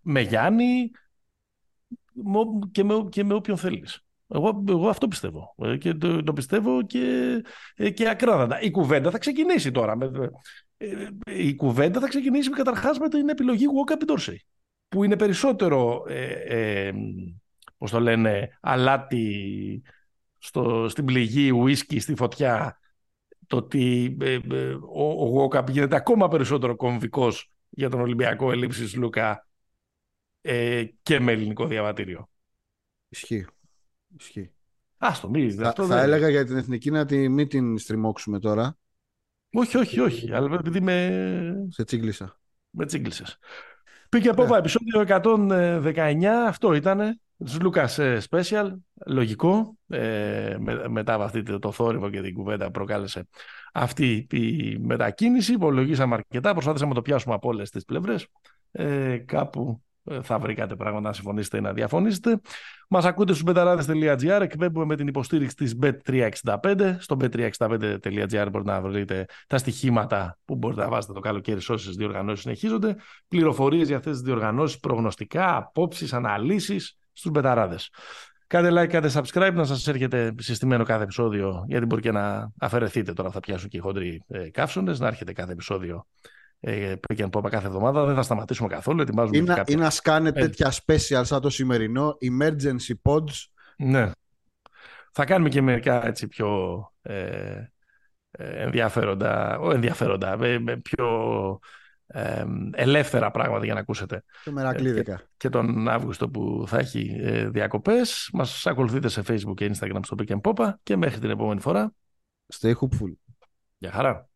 Με Γιάννη, και με, και με όποιον θέλεις. Εγώ, εγώ αυτό πιστεύω. Ε, και το, το πιστεύω και, ε, και ακράδαντα. Η κουβέντα θα ξεκινήσει τώρα. Ε, η κουβέντα θα ξεκινήσει καταρχάς με την επιλογή Walker Dorsey. Που είναι περισσότερο, ε, ε, πώς το λένε, αλάτι στο, στην πληγή, ουίσκι στη φωτιά. Το ότι ε, ο, ο γίνεται ακόμα περισσότερο κομβικός για τον Ολυμπιακό ελλείψης Λούκα ε, και με ελληνικό διαβατήριο.
Ισχύει. Ισχύει.
Άστο, μη,
θα, αυτό θα έλεγα για την εθνική να τη, μην την στριμώξουμε τώρα.
Όχι, όχι, όχι. Αλλά επειδή με.
Σε τσίγκλισα.
Με τσίγκλισες. Πήγε από yeah. επεισόδιο 119. Αυτό ήταν. Τους Λούκας Special. Λογικό. Ε, με, μετά από αυτή το θόρυβο και την κουβέντα που προκάλεσε αυτή η μετακίνηση. Υπολογίσαμε αρκετά. Προσπάθησαμε να το πιάσουμε από όλες τις πλευρές. Ε, κάπου ε, θα βρήκατε πράγματα να συμφωνήσετε ή να διαφωνήσετε. Μας ακούτε στους μπεταράδε.gr, εκπέμπουμε με την υποστήριξη της Bet365. Στο bet365.gr μπορείτε να βρείτε τα στοιχήματα που μπορείτε να βάζετε το καλοκαίρι σε όσες διοργανώσεις συνεχίζονται. Πληροφορίες για αυτές τις διοργανώσεις, προγνωστικά, απόψεις, αναλύσεις στους μπεταράδες. Κάντε like, κάντε subscribe, να σας έρχεται συστημένο κάθε επεισόδιο, γιατί μπορεί και να αφαιρεθείτε τώρα, θα πιάσουν και οι χοντροί ε, καύσονες, να έρχεται κάθε επεισόδιο ε, pick and pop κάθε εβδομάδα. Δεν θα σταματήσουμε καθόλου. Ετοιμάζουμε
ή, κάποια... ή να σκάνε τέτοια special σαν το σημερινό, emergency pods.
Ναι. Θα κάνουμε και μερικά έτσι πιο ε, ε ενδιαφέροντα, ο, ενδιαφέροντα πιο ε, ελεύθερα πράγματα για να ακούσετε.
Και μερακλίδικα.
Και, και, τον Αύγουστο που θα έχει ε, διακοπές. Μας ακολουθείτε σε Facebook και Instagram στο Pick and Popa και μέχρι την επόμενη φορά.
Stay hopeful.
Γεια χαρά.